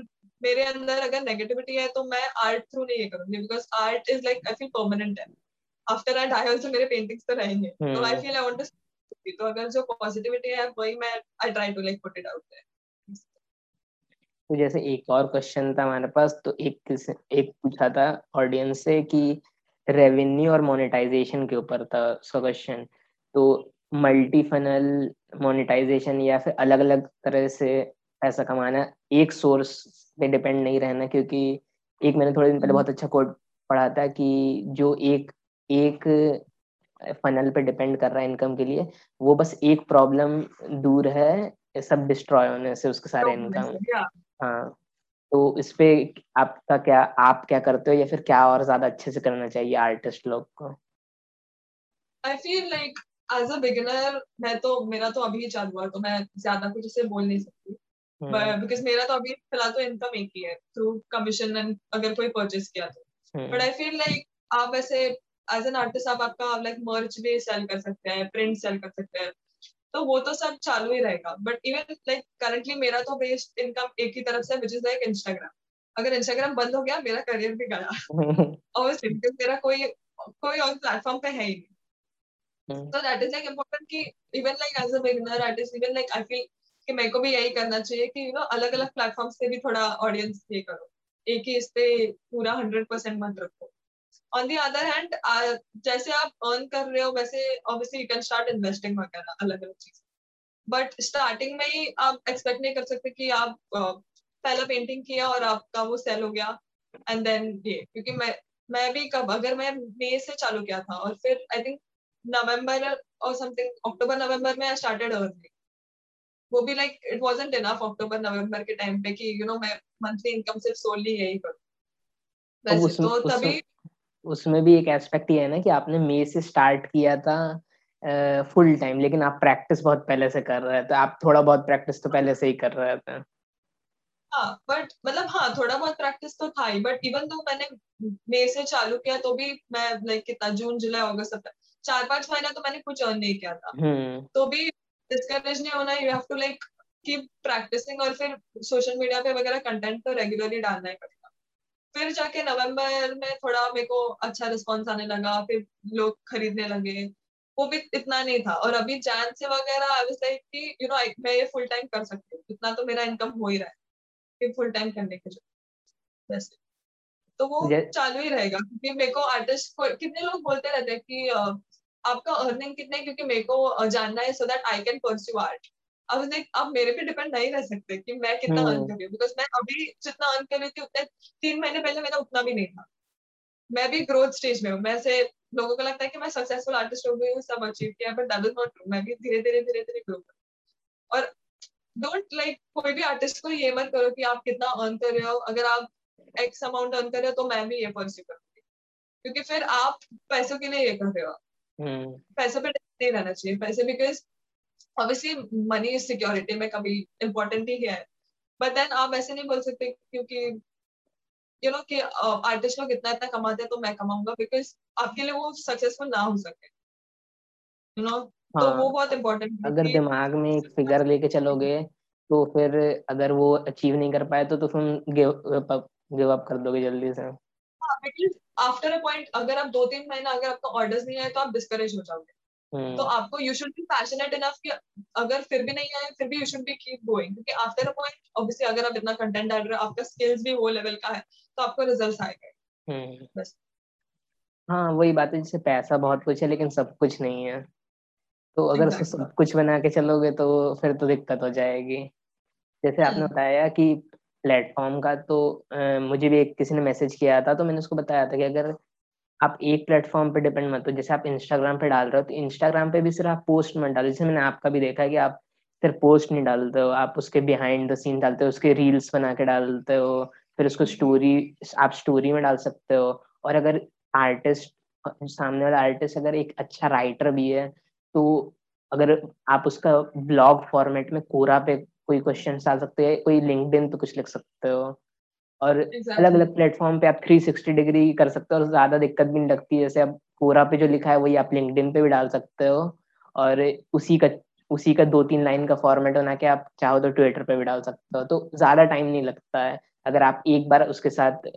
मेरे अंदर अगर नेगेटिविटी है तो मैं आर्ट थ्रू नहीं ये करूँगी because art is like I feel permanent है। आफ्टर आई डाई आल्सो मेरे पेंटिंग्स तो रहेंगे। तो I feel I want to तो अगर जो पॉजिटिविटी है वही मैं I try to like put it out there तो जैसे एक और क्वेश्चन था हमारे पास तो एक एक पूछा था ऑडियंस से कि रेवेन्यू और मोनेटाइजेशन के ऊपर था उसका क्वेश्चन तो मल्टी फनल मोनेटाइजेशन या फिर अलग अलग तरह से पैसा कमाना एक सोर्स पे डिपेंड नहीं रहना क्योंकि एक मैंने थोड़े दिन पहले बहुत अच्छा कोड पढ़ा था कि जो एक एक फनल पे डिपेंड कर रहा है इनकम के लिए वो बस एक प्रॉब्लम दूर है सब डिस्ट्रॉय होने से उसके सारे इनकम हाँ तो इस पे आपका क्या आप क्या करते हो या फिर क्या और ज़्यादा अच्छे से करना चाहिए आर्टिस्ट लोग को? I feel like as a beginner मैं तो मेरा तो अभी चालू हुआ तो मैं ज़्यादा कुछ इसे बोल नहीं सकती। बिकॉज़ हम्म। मेरा तो अभी फ़िलहाल तो इनकम एक ही है थ्रू कमीशन एंड अगर कोई परचेज किया तो। बट आई फील लाइक आप ऐसे एज एन आर्टिस्ट आप आपका लाइक मर्च भी सेल कर सकते हैं प्रिंट सेल कर सकते हैं। तो वो तो सब चालू ही रहेगा। बट इवन लाइक करंटली मेरा तो बेस्ड इनकम एक ही तरफ़ से विच इज़ लाइक इंस्टाग्राम अगर इंस्टाग्राम बंद हो गया मेरा करियर भी गया। और मेरा कोई कोई और प्लेटफॉर्म पे है ही नहीं। So that is, like, important कि even, like, as a beginner artist, even, like, I feel कि मेरे को भी यही करना चाहिए कि यू नो अलग अलग प्लेटफॉर्म से भी थोड़ा ऑडियंस ये करो। एक ही इस पे पूरा हंड्रेड परसेंट मत रखो। ऑन दी अदर हैंड जैसे आप अर्न कर रहे हो, वैसे obviously you can start investing वगैरह अलग अलग चीज़। बट स्टार्टिंग में ही आप एक्सपेक्ट नहीं कर सकते कि आप पहला पेंटिंग किया और आपका वो सेल हो गया। एंड देन ये, क्योंकि मैं मैं भी कब, अगर मैं मई से चालू किया था और फिर आई थिंक नवंबर और समथिंग अक्टूबर नवंबर में आई स्टार्टेड अर्निंग वो भी like it wasn't enough October November के टाइम पे कि यू नो मैं मंथली इनकम सिर्फ़ सोली यही करूँ। वैसे तो तभी उसमें भी एक एस्पेक्ट ये है ना कि आपने मई से स्टार्ट किया था फुल टाइम लेकिन आप प्रैक्टिस बहुत पहले से कर रहे थे। आप थोड़ा बहुत प्रैक्टिस तो पहले से ही कर रहे थे। हाँ बट मतलब हाँ थोड़ा बहुत प्रैक्टिस तो था ही बट इवन तो मैंने मई से चालू किया तो भी मैं लाइक कितना जून जुलाई अगस्त चार पाँच महीना तो मैंने कुछ अर्न नहीं किया था। हम्म। तो भी डिस्करेज नहीं होना you have to like keep practicing और फिर सोशल मीडिया पे वगैरह कंटेंट तो रेगुलरली डालना ही पड़ेगा। फिर जाके नवंबर में थोड़ा मेरे को अच्छा रिस्पॉन्स आने लगा फिर लोग खरीदने लगे। वो भी इतना नहीं था। और अभी जैन से वगैरह आई वाज लाइक कि यू नो मैं ये फुल टाइम कर सकती हूँ। इतना तो मेरा इनकम हो ही रहा है। फिर फुल टाइम करने के जो वैसे तो वो चालू ही रहेगा। क्योंकि मेरे को आर्टिस्ट को कितने लोग बोलते रहते हैं कि आपका अर्निंग कितने क्योंकि मेरे को जानना है so that I can pursue art अब लाइक अब मेरे पे डिपेंड नहीं रह सकते कि मैं कितना अर्न कर रही हूँ बिकॉज़ मैं अभी जितना अर्न कर रही थी उतने तीन महीने पहले मेरा उतना भी नहीं था। मैं भी ग्रोथ स्टेज में हूँ। मैं से लोगों को लगता है कि मैं सक्सेसफुल आर्टिस्ट हो गई हूँ सब अचीव किया but that is not true मैं भी धीरे धीरे धीरे धीरे ग्रो कर और डोंट लाइक कोई भी आर्टिस्ट को ये मत करो कि आप कितना अर्न कर रहे हो। अगर आप एक्स अमाउंट अर्न कर रहे हो तो मैं भी ये परस्यू करूँगी। क्योंकि फिर आप पैसों के लिए ये कर रहे हो। हम्म। पैसे पे नहीं रहना चाहिए। पैसे बिकॉज़ ऑब्वियसली मनी सिक्योरिटी में कभी इम्पोर्टेंट ही है। बट देन आप ऐसे नहीं बोल सकते क्योंकि यू नो कि आर्टिस्ट लोग इतना इतना कमाते हैं तो मैं कमाऊँगा बिकॉज़ आपके लिए वो सक्सेसफुल ना हो सके। यू नो तो वो हाँ, बहुत इम्पोर्टेंट अगर दिमाग में एक फिगर लेके चलोगे तो फिर अगर वो अचीव नहीं कर पाए तो तो तुम गिव अप कर दोगे जल्दी से। आफ्टर अ पॉइंट अगर आप दो तीन महीना अगर आपका ऑर्डर्स नहीं आए तो आप डिस्करेज हो जाओगे Hmm. तो आपको you should be passionate enough कि अगर फिर भी नहीं आए फिर भी you should be keep going क्योंकि आफ्टर अ पॉइंट ऑब्वियसली अगर आप इतना कंटेंट डाल रहे हो आपका स्किल्स भी वो लेवल का है तो आपको रिजल्ट्स आएँगे hmm. बस हाँ वही बात है जैसे पैसा बहुत कुछ है लेकिन सब कुछ नहीं है तो अगर exactly. सब कुछ बना के चलोगे तो फिर तो दिक्कत हो जाएगी जैसे आपने hmm. बताया कि प्लेटफॉर्म का तो आ, मुझे भी एक किसी ने मैसेज किया था तो मैंने उसको बताया था कि अगर आप एक प्लेटफॉर्म पे डिपेंड मत हो जैसे आप इंस्टाग्राम पे डाल रहे हो तो इंस्टाग्राम पे भी सिर्फ़ आप पोस्ट मत डालो। जैसे मैंने आपका भी देखा है कि आप सिर्फ़ पोस्ट नहीं डालते हो आप उसके बिहाइंड द सीन डालते हो उसके रील्स बना के डालते हो फिर उसको स्टोरी आप स्टोरी में डाल सकते हो। और अगर आर्टिस्ट सामने वाला आर्टिस्ट अगर एक अच्छा राइटर भी है तो अगर आप उसका ब्लॉग फॉर्मेट में कोरा पे कोई क्वेश्चन डाल सकते हैं कोई लिंक्डइन पे कुछ लिख सकते हो। और अलग अलग प्लेटफॉर्म पे आप 360 डिग्री कर सकते हो और ज़्यादा दिक्कत भी नहीं लगती है। जैसे आप कोरा पे जो लिखा है वही आप लिंक्डइन पे भी डाल सकते हो। और उसी का उसी का दो तीन लाइन का फॉर्मेट बना के आप चाहो तो ट्विटर पे भी डाल सकते हो। तो ज़्यादा टाइम नहीं लगता है। अगर आप एक बार उसके साथ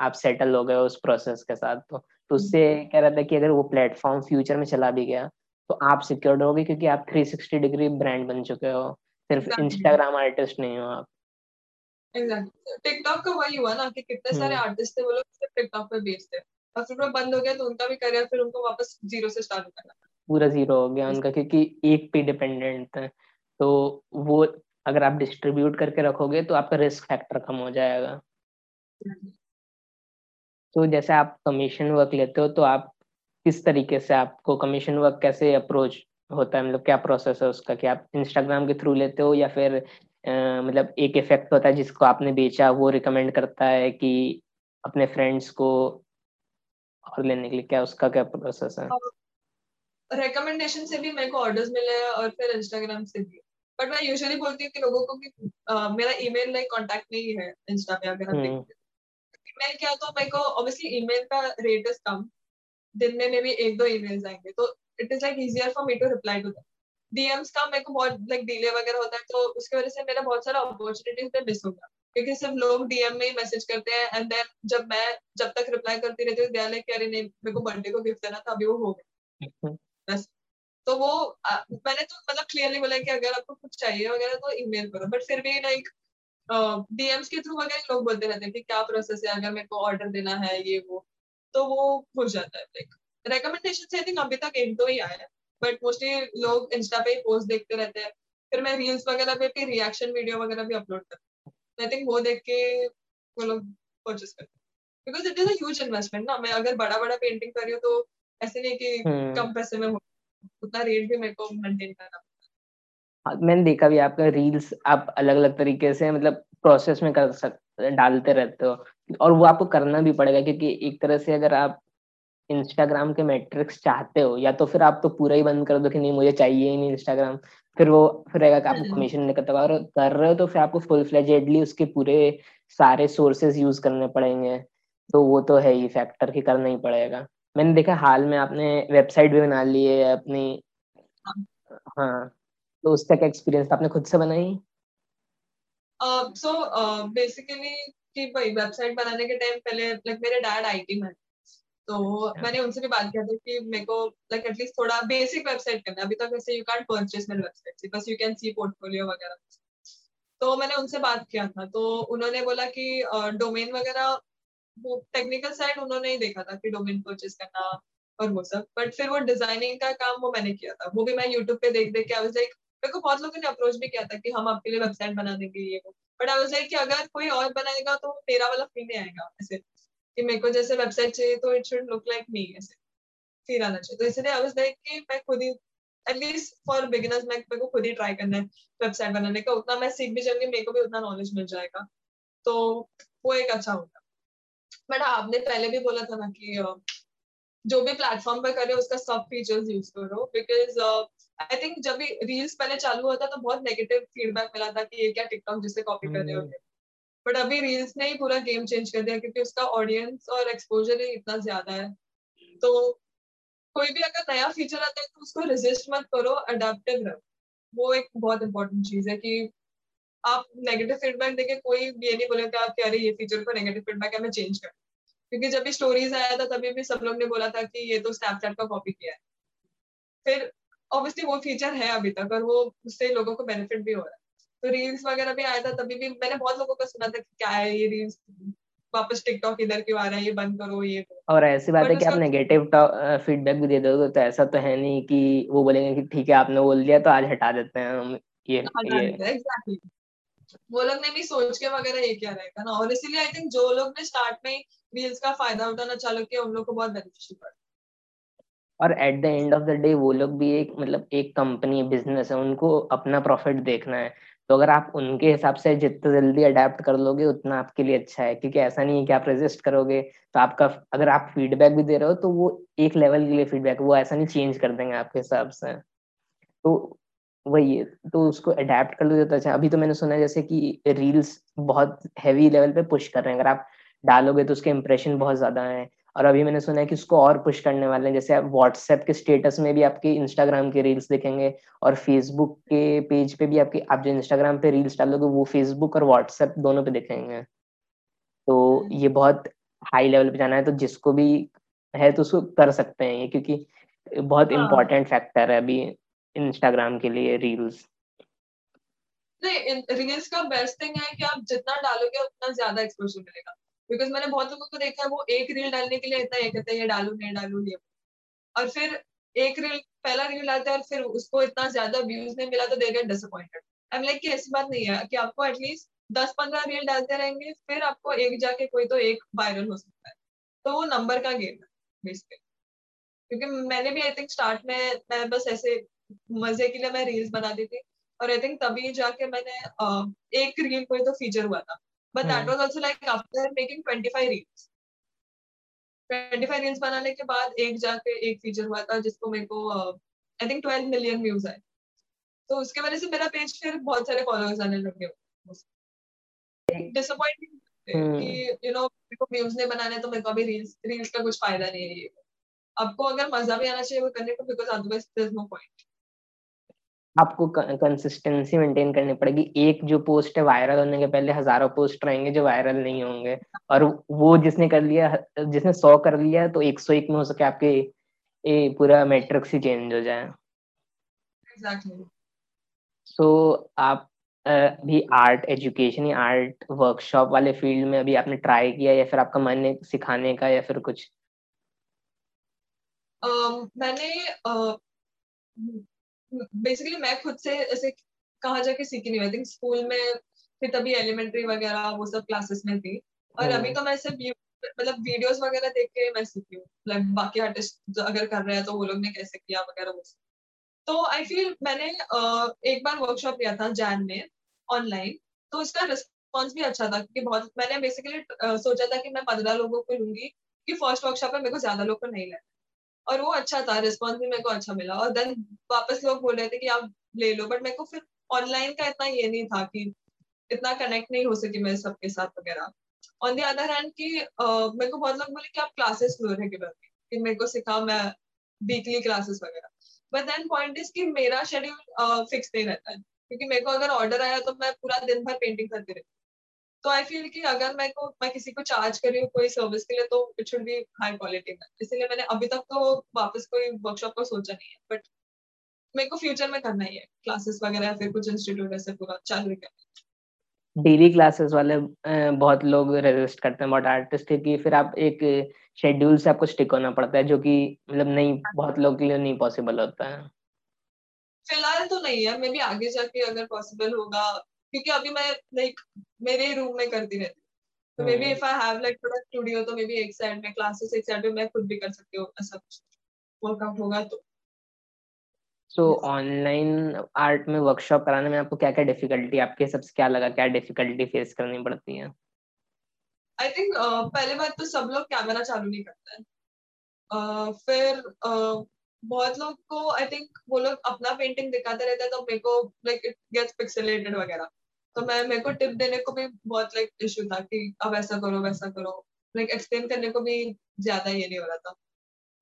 आप सेटल हो गए उस प्रोसेस के साथ तो, तो उससे कह रहा था कि अगर वो प्लेटफॉर्म फ्यूचर में चला भी गया तो आप सिक्योर्ड होगे क्योंकि आप 360 डिग्री ब्रांड बन चुके हो। सिर्फ़ इंस्टाग्राम आर्टिस्ट नहीं हो आप। टिकटॉक का वही हुआ ना कि कितने सारे आर्टिस्ट थे वो लोग सिर्फ़ टिकटॉक पे बेचते और फिर वो बंद हो गया तो उनका भी करियर फिर उनको वापस ज़ीरो से स्टार्ट करना पूरा ज़ीरो हो गया उनका क्योंकि एक पे डिपेंडेंट है। तो वो अगर आप डिस्ट्रीब्यूट करके रखोगे तो आपका रिस्क फैक्टर कम हो जाएगा। तो जैसे आप कमीशन वर्क लेते हो तो आप किस तरीके से आपको कमीशन वर्क कैसे अप्रोच होता है? मतलब क्या प्रोसेस है उसका? कि आप इंस्टाग्राम के थ्रू लेते हो या फिर आ, मतलब एक इफ़ेक्ट होता है जिसको आपने बेचा वो रिकमेंड करता है कि अपने फ्रेंड्स को और लेने के लिए? क्या उसका क्या प्रोसेस है? रिकमेंडेशन से भी मेरे को ऑर्डर्स मिले हैं और फिर इंस्टाग्राम से भी। बट मैं यूजुअली बोलती हूँ कि लोगों को कि uh, मेरा ईमेल लाइक कांटेक्ट नहीं है इंस्टा पे अगर आप हम्म। देखते ईमेल क्या तो मेरे को ऑब्वियसली ईमेल का रेट इज़ कम। दिन में मे भी एक दो ईमेल्स आएँगे। तो it is like easier for me to reply to them DMs का मेरे को बहुत लाइक डिले वगैरह होता है तो उसकी वजह से मेरा बहुत सारा अपॉर्चुनिटीज़ पे मिस हो गया क्योंकि सिर्फ़ लोग डीएम में ही मैसेज करते हैं एंड देन जब मैं जब तक रिप्लाई करती रहती हूँ दयाल कि अरे नहीं मेरे को बर्थडे को गिफ्ट देना था अभी वो हो गया। हम्म। बस। तो वो आ, मैंने तो मतलब क्लियरली बोला कि अगर आपको कुछ चाहिए वगैरह तो ईमेल करो। बट फिर भी लाइक डीएम्स के थ्रू वगैरह लोग बोलते रहते हैं कि क्या प्रोसेस है अगर मेरे को ऑर्डर देना है ये वो तो वो हो जाता है लाइक रिकमेंडेशन से आई थिंक अभी तक एक दो ही आया है बट मोस्टली लोग इंस्टा पे पोस्ट देखते रहते हैं। फिर मैं रील्स वगैरह पे भी रिएक्शन वीडियो वगैरह भी अपलोड करती हूँ। आई थिंक वो देख के वो लोग परचेस करते हैं। Because it is as investment ना मैं अगर बड़ा बड़ा पेंटिंग कर रही हूँ तो ऐसे नहीं कि hmm. कम पैसे में हो उतना रेट भी मेरे को मेंटेन करना हाँ, मैंने देखा भी आपका रील्स आप अलग अलग तरीके से मतलब प्रोसेस में कर सकते डालते रहते हो और वो आपको करना भी पड़ेगा क्योंकि एक तरह से अगर आप इंस्टाग्राम के मैट्रिक्स चाहते हो? या तो फिर आप तो पूरा ही बंद कर दो कि नहीं मुझे चाहिए ही नहीं इंस्टाग्राम फिर वो फिर रहेगा कि आपको कमीशन हम्म। नहीं करता। और कर रहे हो तो फिर आपको फुल फ्लेजेडली उसके पूरे सारे सोर्सेज यूज़ करने पड़ेंगे। तो वो तो है ही फैक्टर की करना ही पड़ेगा। मैंने देखा हाल में आपने वेबसाइट भी बना ली है अपनी। हाँ, हाँ। तो उसका क्या एक्सपीरियंस आपने खुद से बनाई? सो बेसिकली कि भाई वेबसाइट बनाने के टाइम पहले लाइक मेरे डैड आईटी में। तो yeah. मैंने उनसे भी बात किया था कि मेरे को लाइक एटलीस्ट थोड़ा बेसिक वेबसाइट करना अभी तक वैसे यू कैन परचेस मेरे वेबसाइट बस यू कैन सी पोर्टफोलियो वगैरह। तो मैंने उनसे बात किया था तो उन्होंने बोला कि डोमेन वगैरह वो टेक्निकल साइड उन्होंने ही देखा था कि डोमेन परचेज करना और वो सब। बट फिर वो डिज़ाइनिंग का काम वो मैंने किया था। वो भी मैं यूट्यूब पे देख देख के आई लाइक मेरे को बहुत लोगों ने अप्रोच भी किया था कि हम आपके लिए वेबसाइट बना देंगे ये वो। बट आई वाज लाइक कि अगर कोई और बनाएगा तो मेरा वाला फील नहीं आएगा ऐसे। कि मेरे को जैसे वेबसाइट चाहिए तो it should look like me ऐसे फील आना चाहिए। तो इसलिए आई वाज लाइक कि मैं खुद ही एटलीस्ट फॉर बिगिनर्स मैं मेरे को खुद ही ट्राई करना है वेबसाइट बनाने का। उतना मैं सीख भी जाऊँगी मेरे को भी उतना नॉलेज मिल जाएगा। तो वो एक अच्छा होगा। बट हाँ, आपने पहले भी बोला था ना कि जो भी प्लेटफॉर्म पर करे उसका सब फीचर्स यूज़ करो। बिकॉज़ आई थिंक जब भी रील्स पहले चालू होता तो बहुत नेगेटिव फीडबैक मिला था कि ये क्या टिकटॉक जिससे कॉपी कर रहे होते। बट अभी रील्स ने ही पूरा गेम चेंज कर दिया क्योंकि उसका ऑडियंस और एक्सपोजर ही इतना ज़्यादा है। तो कोई भी अगर नया फीचर आता है तो उसको रेजिस्ट मत करो अडेप्टिव रहो। वो एक बहुत इंपॉर्टेंट चीज़ है कि आप नेगेटिव फीडबैक देके कोई ये नहीं बोलेगा कि अरे ये फीचर को नेगेटिव फीडबैक है, मैं चेंज कर क्योंकि जब भी स्टोरीज आया था, तभी भी सब लोग ने बोला था कि ये तो स्नैपचैट का कॉपी किया है। फिर ऑब्वियसली वो फीचर है अभी तक और वो उससे लोगों को बेनिफिट भी हो रहा है। तो रील्स वगैरह भी आया था तभी भी मैंने बहुत लोगों को सुना था कि क्या है ये रील्स वापस टिकटॉक इधर क्यों आ रहा है? ये बंद करो ये और ऐसी बात है कि आप नेगेटिव फीडबैक भी दे दोगे तो ऐसा तो है नहीं कि वो बोलेंगे कि ठीक है आपने बोल दिया तो आज हटा देते हैं हम ये ये। एग्जैक्टली वो लोग ने भी सोच के वगैरह ये क्या रहेगा ना और इसीलिए आई थिंक जो लोग ने स्टार्ट में रील्स का फ़ायदा उठाना चालू किया उन लोग को बहुत बेनिफिशियल पड़ा। और at the end of the day वो लोग भी एक मतलब एक कंपनी बिज़नेस है उनको अपना प्रॉफिट देखना है। तो अगर आप उनके हिसाब से जितना जल्दी अडेप्ट कर लोगे, उतना आपके लिए अच्छा है। क्योंकि ऐसा नहीं है कि आप रजिस्ट करोगे तो आपका अगर आप फीडबैक भी दे रहे हो तो वो एक लेवल के लिए फीडबैक वो ऐसा नहीं चेंज कर देंगे आपके हिसाब से। तो वही है तो उसको अडेप्ट कर लो तो अच्छा। अभी तो मैंने सुना है जैसे कि रील्स बहुत हैवी लेवल पे पुश कर रहे हैं। अगर आप डालोगे तो उसके इम्प्रेशन बहुत ज़्यादा है। और अभी मैंने सुना है कि उसको और पुश करने वाले हैं जैसे आप व्हाट्सएप के स्टेटस में भी आपके इंस्टाग्राम के रील्स दिखेंगे और फेसबुक के पेज पे भी आपके आप जो इंस्टाग्राम पे रील्स डालोगे वो फेसबुक और व्हाट्सएप दोनों पे दिखेंगे। तो ये बहुत हाई लेवल पे जाना है तो जिसको भी है तो उसको कर सकते हैं ये क्योंकि बहुत इम्पोर्टेंट हाँ। फैक्टर है अभी इंस्टाग्राम के लिए रील्स नहीं रील्स का बेस्ट थिंग है कि आप जितना डालोगे उतना ज़्यादा एक्सपोजर मिलेगा। बिकॉज़ मैंने बहुत लोगों को देखा है, वो एक रील डालने के लिए इतना ये कहते हैं, ये डालू, नहीं डालू ये और फिर एक रील पहला रील डालते हैं और फिर उसको इतना ज़्यादा व्यूज़ नहीं मिला तो they get disappointed I am like कि ऐसी बात नहीं है कि आपको एटलीस्ट दस पंद्रह रील डालते रहेंगे, फिर आपको एक जाके कोई तो एक वायरल हो सकता है. तो वो नंबर का गेम है बेसिकली क्योंकि मैंने भी आई थिंक स्टार्ट में, मैं बस ऐसे मज़े के लिए मैं रील्स बनाती थी और आई थिंक तभी जाके मैंने एक रील कोई तो फीचर हुआ था। But that was also like after making 25 reels. 25 reels बनाने के बाद एक जाके एक फीचर हुआ था जिसको मेरे को आई थिंक 12 मिलियन व्यूज़ आए तो उसके वजह से मेरा पेज फिर बहुत सारे फॉलोअर्स आने लगे डिसअपॉइंटिंग कि यू नो मेरे को व्यूज़ नहीं बनाने तो मेरे को अभी रील्स रील्स का कुछ फ़ायदा नहीं है ये आपको अगर मज़ा भी आना चाहिए वो करने को because otherwise there is no point आपको कंसिस्टेंसी मेंटेन करनी पड़ेगी। एक जो पोस्ट है वायरल होने के पहले हज़ारों पोस्ट रहेंगे जो वायरल नहीं होंगे। और वो जिसने कर लिया जिसने सौ कर लिया तो एक सौ एक में हो सके आपके ये पूरा मैट्रिक्स ही चेंज हो जाए। Exactly. सो so, आप अभी आर्ट एजुकेशन या आर्ट वर्कशॉप वाले फ़ील्ड में अभी आपने ट्राई किया या फिर आपका मन है सिखाने का या फिर कुछ? uh, मैंने uh, बेसिकली मैं खुद से ऐसे कहा जाके सीखी नहीं आई थिंक स्कूल में फिर तभी एलिमेंट्री वगैरह वो सब क्लासेस में थी। और अभी तो मैं सिर्फ़ मतलब वीडियोस वगैरह देख के मैं सीखी हूँ। मतलब बाकी आर्टिस्ट अगर कर रहे हैं तो वो लोग ने कैसे किया वगैरह वो तो आई फील मैंने एक बार वर्कशॉप लिया था जैन में ऑनलाइन तो उसका रिस्पॉन्स भी अच्छा था क्योंकि बहुत मैंने बेसिकली सोचा था कि मैं पंद्रह लोगों को लूँगी कि फ़र्स्ट वर्कशॉप में मेरे को ज़्यादा लोग को नहीं लेना और वो अच्छा था रिस्पॉन्स भी मेरे को अच्छा मिला। और देन वापस लोग बोल रहे थे कि आप ले लो बट मेरे को फिर ऑनलाइन का इतना ये नहीं था कि इतना कनेक्ट नहीं हो सकी मैं सबके साथ वगैरह। ऑन दी अदर हैंड की मेरे को बहुत लोग बोले कि आप क्लासेस लो रेगुलर कि मेरे को सिखा मैं वीकली क्लासेस वगैरह। बट देन पॉइंट इज़ कि मेरा शेड्यूल फिक्स नहीं रहता है। क्योंकि मेरे को अगर ऑर्डर आया तो मैं पूरा दिन भर पेंटिंग करती रहती तो आई फील कि अगर मैं को मैं किसी को चार्ज कर रही हूँ कोई सर्विस के लिए तो it should be high quality में। इसीलिए मैंने अभी तक तो वापस कोई वर्कशॉप का सोचा नहीं है बट मेरे को फ्यूचर में करना ही है। क्लासेस वगैरह या फिर कुछ इंस्टीट्यूट ऐसे पूरा चालू करना डेली क्लासेस वाले बहुत लोग रेजिस्ट करते हैं बहुत आर्टिस्ट है कि फिर आप एक शेड्यूल से आपको स्टिक होना पड़ता है जो कि मतलब नहीं बहुत लोगों के लिए नहीं पॉसिबल होता है। फ़िलहाल तो नहीं है मे बी आगे जाके अगर पॉसिबल होगा क्योंकि अभी मैं लाइक मेरे रूम में करती रहती तो maybe if I have like थोड़ा स्टूडियो तो मे बी एक साइड में क्लासेस एक साइड में मैं खुद भी कर सकती हूँ ऐसा कुछ वर्कआउट होगा तो। सो ऑनलाइन आर्ट में वर्कशॉप कराने में आपको क्या क्या डिफिकल्टी आपके सबसे क्या लगा क्या डिफिकल्टी फेस करनी पड़ती है? आई थिंक uh, पहले बात तो सब लोग कैमरा चालू नहीं करते हैं। Uh, फिर uh, बहुत लोग को आई थिंक वो लोग अपना पेंटिंग दिखाते रहते हैं तो मेरे को लाइक इट गेट्स पिक्सेलेटेड वगैरह। तो मैं, मेरे को टिप देने को भी बहुत लाइक इशू था कि अब ऐसा करो, वैसा करो। लाइक एक्सप्लेन करने को भी ज़्यादा ये नहीं हो रहा था।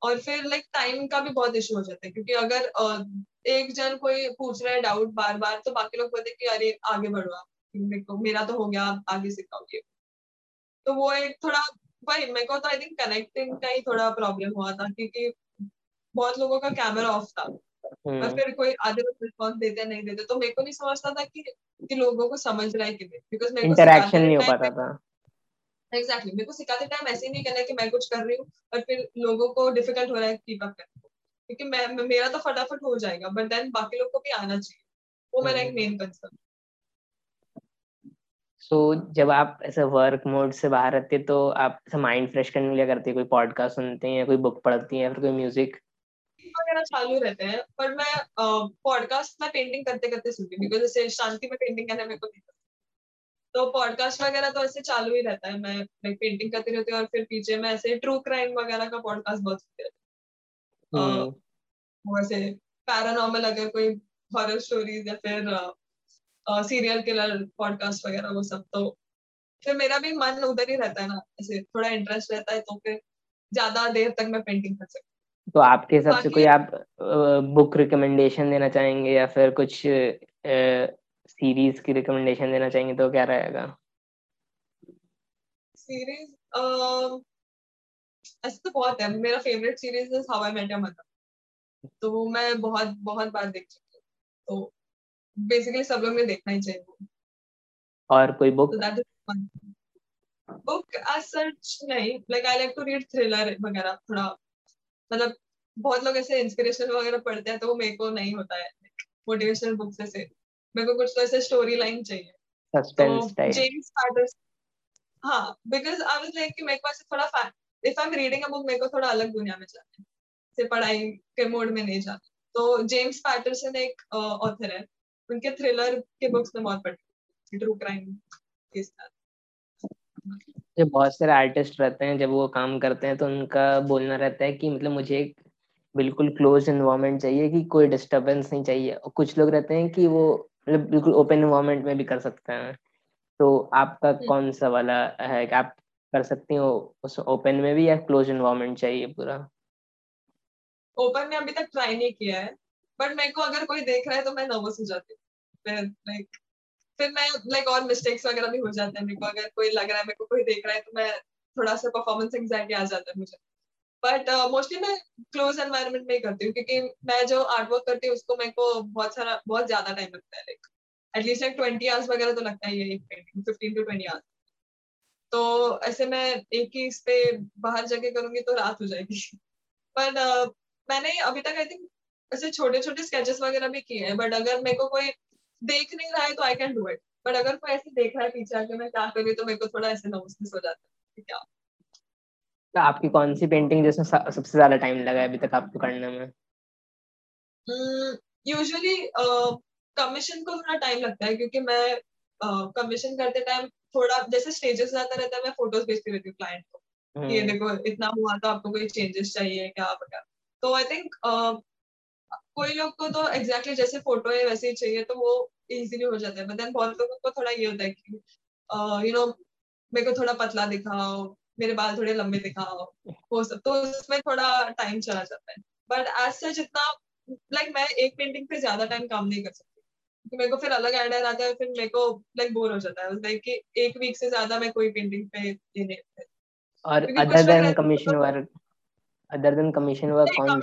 और फिर लाइक टाइम का भी बहुत इशू हो जाता है, क्योंकि अगर एक जन कोई पूछ रहा है डाउट बार बार तो बाकी लोग बोलते कि अरे, आगे बढ़ो आप। मेरा तो हो गया आप आगे सिखाओगे तो वो एक थोड़ा भाई मेरे को तो आई थिंक कनेक्टिंग का ही थोड़ा प्रॉब्लम हुआ था, क्योंकि बहुत लोगों का कैमरा ऑफ़ था। और हम्म। फिर कोई आधे लोग रिस्पॉन्स देते नहीं देते। तो मेरे को नहीं समझता था कि, कि लोगों को समझ रहा है कि बिकॉज़ मेरे को इंटरेक्शन नहीं हो पाता था। Exactly exactly. मेरे को सिखाते टाइम ऐसे ही नहीं करना कि मैं कुछ कर रही हूँ और फिर लोगों को डिफ़िकल्ट हो रहा है कीप अप करने को। क्योंकि मैं मेरा तो फटाफट हो जाएगा बट देन बाकी लोग को भी आना चाहिए। वो मेरा एक मेन कंसर्न सो so, जब आप ऐसे वर्क मोड से बाहर रहते तो आप माइंड फ्रेश करने के लिए करते हैं? कोई पॉडकास्ट सुनते हैं या कोई बुक पढ़ती हैं या फिर कोई म्यूज़िक वगैरह चालू रहते हैं पर मैं पॉडकास्ट में पेंटिंग करते करते सुनती हूँ बिकॉज़ जैसे शांति में पेंटिंग करने मेरे को नहीं तो पॉडकास्ट वगैरह तो ऐसे चालू ही रहता है मैं लाइक पेंटिंग करती रहती हूँ और फिर पीछे मैं ऐसे ट्रू क्राइम वगैरह का पॉडकास्ट बहुत सुनती रहती हूँ। हम्म। वैसे पैरानॉर्मल अगर कोई हॉरर स्टोरीज या फिर सीरियल किलर पॉडकास्ट वगैरह वो सब तो फिर मेरा भी मन उधर ही रहता है ना ऐसे थोड़ा इंटरेस्ट रहता है तो फिर ज़्यादा देर तक मैं पेंटिंग कर सकती तो आपके हिसाब से कोई आप बुक रिकमेंडेशन देना चाहेंगे या फिर कुछ सीरीज़ की रिकमेंडेशन देना चाहेंगे तो क्या रहेगा? सीरीज़ ऐसे तो बहुत है। मेरा favourite series is how I met your mother तो मैं बहुत बहुत बार देख चुकी हूँ। तो बेसिकली सब लोग ने देखना ही चाहिए। और कोई बुक बुक एज सच नहीं। Like I like to read thriller वगैरह थोड़ा। मतलब बहुत लोग ऐसे इंस्पिरेशन वगैरह पढ़ते हैं तो वो मेरे को नहीं होता है मोटिवेशनल बुक्स ऐसे मेरे को कुछ तो ऐसे स्टोरी लाइन चाहिए। सस्पेंस टाइप जेम्स पैटर्स हाँ बिकॉज़ आई वाज लाइक कि मेरे को ऐसे थोड़ा fan if I am reading a book मेरे को थोड़ा अलग दुनिया में जाना है। से पढ़ाई के मोड में नहीं जाना। तो जेम्स पैटरसन एक ऑथर है। उनके थ्रिलर के बुक्स में बहुत पढ़ती ट्रू क्राइम के साथ जो बहुत सारे आर्टिस्ट रहते हैं जब वो काम करते हैं तो उनका बोलना रहता है कि मतलब मुझे एक बिल्कुल क्लोज इन्वायरमेंट चाहिए कि कोई डिस्टरबेंस नहीं चाहिए। और कुछ लोग रहते हैं कि वो मतलब बिल्कुल ओपन इन्वायरमेंट में भी कर सकते हैं। तो आपका हम्म। कौन सा वाला है कि आप कर सकती हो उस ओपन में भी या क्लोज इन्वायरमेंट चाहिए पूरा? ओपन में अभी तक ट्राई नहीं किया है बट मेरे को अगर कोई देख रहा है तो मैं नर्वस हो जाती हूँ। लाइक फिर मैं लाइक और मिस्टेक्स वगैरह भी हो जाते हैं मेरे को। अगर कोई लग रहा है मेरे को कोई देख रहा है तो मैं थोड़ा सा परफॉर्मेंस एंगजाइटी आ जाता है मुझे। बट मोस्टली uh, मैं क्लोज एनवायरनमेंट में ही करती हूँ क्योंकि मैं जो आर्ट वर्क करती हूँ उसको मेरे को बहुत सारा बहुत ज़्यादा टाइम लगता है like at least like twenty hours वगैरह तो लगता ही है एक painting fifteen to twenty hours तो ऐसे मैं एक ही इस पे बाहर जाके करूँगी तो रात हो जाएगी। पर uh, मैंने अभी तक आई थिंक ऐसे छोटे छोटे स्केचेस वगैरह भी किए हैं बट अगर मेरे को कोई देख नहीं रहा है तो I can do it but अगर कोई ऐसे देख रहा है पीछे आके मैं क्या कर रही तो मेरे को थोड़ा ऐसे नर्वसनेस हो जाता है क्या? तो आपकी कौन सी पेंटिंग जिसमें सबसे ज़्यादा टाइम लगा है अभी तक आपको करने में? यूजुअली कमीशन को थोड़ा टाइम लगता है क्योंकि मैं कमीशन करते टाइम थोड़ा जैसे स्टेजेस जाता रहता है मैं फ़ोटोज़ भेजती रहती हूँ क्लाइंट को ये हम्म। देखो इतना हुआ तो आपको कोई चेंजेस चाहिए क्या वगैरह तो आई थिंक कोई लोग को तो एग्जैक्टली exactly जैसे फ़ोटो है वैसे ही चाहिए तो वो इजीली हो जाता है। बट देन बहुत लोगों को थोड़ा ये होता है कि यू नो मेरे को थोड़ा पतला दिखाओ मेरे बाल थोड़े लंबे दिखाओ वो सब। तो उसमें थोड़ा टाइम चला जाता है। बट एज सच इतना लाइक मैं एक पेंटिंग पे ज़्यादा टाइम काम नहीं कर सकती। क्योंकि मेरे को फिर अलग आइडिया आता है फिर मेरे को लाइक बोर हो जाता है। लाइक कि एक वीक से ज़्यादा मैं कोई पेंटिंग पे ये नहीं और other than commission work other than commission work कौन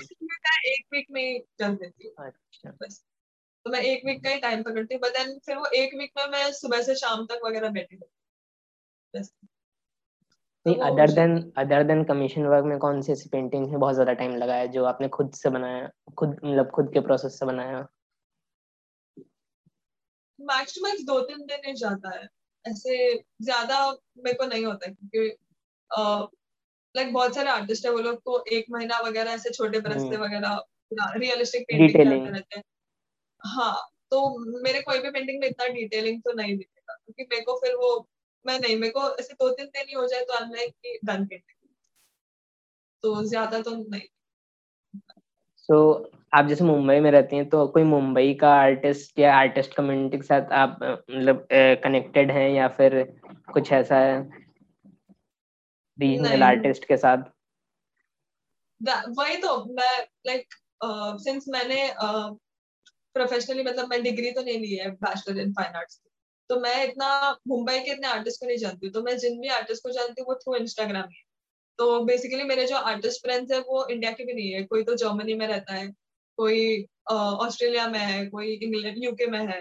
एक वीक में कर देती हूँ। अच्छा। बस। तो मैं एक वीक का ही टाइम पकड़ती हूँ बट देन फिर वो एक वीक में मैं सुबह से शाम तक वगैरह बैठी रहती नहीं other than other than commission work में कौन सी ऐसी पेंटिंग में बहुत ज़्यादा टाइम लगा है जो आपने खुद से बनाया खुद मतलब खुद के प्रोसेस से बनाया? मैक्स मैक्स दो तीन दिन ही जाता है। ऐसे ज़्यादा मेरे को नहीं होता क्योंकि लाइक बहुत सारे आर्टिस्ट है वो लोग को एक महीना वगैरह ऐसे छोटे ब्रश से हम्म। वगैरह रियलिस्टिक पेंटिंग करते रहते हैं। हाँ तो मेरे कोई भी पेंटिंग में इतना डिटेलिंग तो नहीं दिखेगा क्योंकि मेरे को फिर वो मैं नहीं मेरे को ऐसे दो तीन दिन ही हो जाए तो आई लाइक की डन पेंटिंग तो ज़्यादा तो नहीं। सो so, आप जैसे मुंबई में रहती हैं तो कोई मुंबई का आर्टिस्ट या आर्टिस्ट कम्युनिटी के साथ आप मतलब कनेक्टेड हैं या फिर कुछ ऐसा है? रीजनल आर्टिस्ट के साथ? वही तो मैं लाइक सिंस मैंने प्रोफेशनली मतलब मैं डिग्री तो नहीं ली है बैचलर इन फाइन आर्ट्स तो मैं इतना मुंबई के इतने आर्टिस्ट को नहीं जानती तो मैं जिन भी आर्टिस्ट को जानती हूँ वो थ्रू इंस्टाग्राम ही तो बेसिकली मेरे जो आर्टिस्ट फ्रेंड्स है वो इंडिया के भी नहीं है कोई तो जर्मनी में रहता है कोई ऑस्ट्रेलिया में है कोई इंग्लैंड यूके में है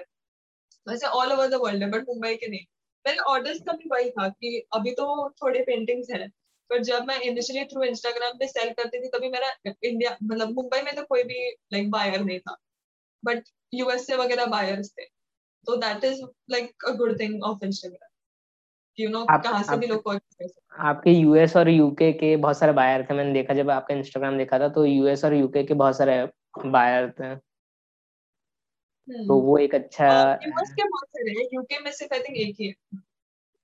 वैसे ऑल ओवर द वर्ल्ड है बट मुंबई के नहीं। मेरे ऑर्डर्स का भी वही था कि अभी तो थोड़े पेंटिंग्स हैं पर जब मैं इनिशियली थ्रू इंस्टाग्राम पे सेल करती थी तभी मेरा इंडिया मतलब मुंबई में तो कोई भी लाइक बायर नहीं था बट यूएस से वगैरह बायर्स थे तो that is like a good thing of Instagram you know कहाँ से भी लोग आपके यूएस और यूके के बहुत सारे बायर थे मैंने देखा जब आपका इंस्टाग्राम देखा था तो यूएस और यूके के बहुत सारे बायर थे। तो वो एक अच्छा यूके में सिर्फ़ आई थिंक एक ही है।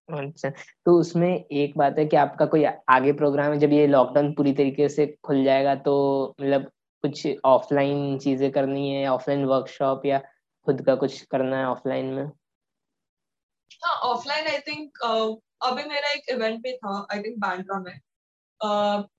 अच्छा तो उसमें एक बात है कि आपका कोई आगे प्रोग्राम है जब ये लॉकडाउन पूरी तरीके से खुल जाएगा तो मतलब कुछ ऑफलाइन चीज़ें करनी है ऑफलाइन वर्कशॉप या खुद का कुछ करना है ऑफलाइन में? हाँ ऑफलाइन आई थिंक अभी मेरा एक इवेंट भी था आई थिंक बैंड्रा में।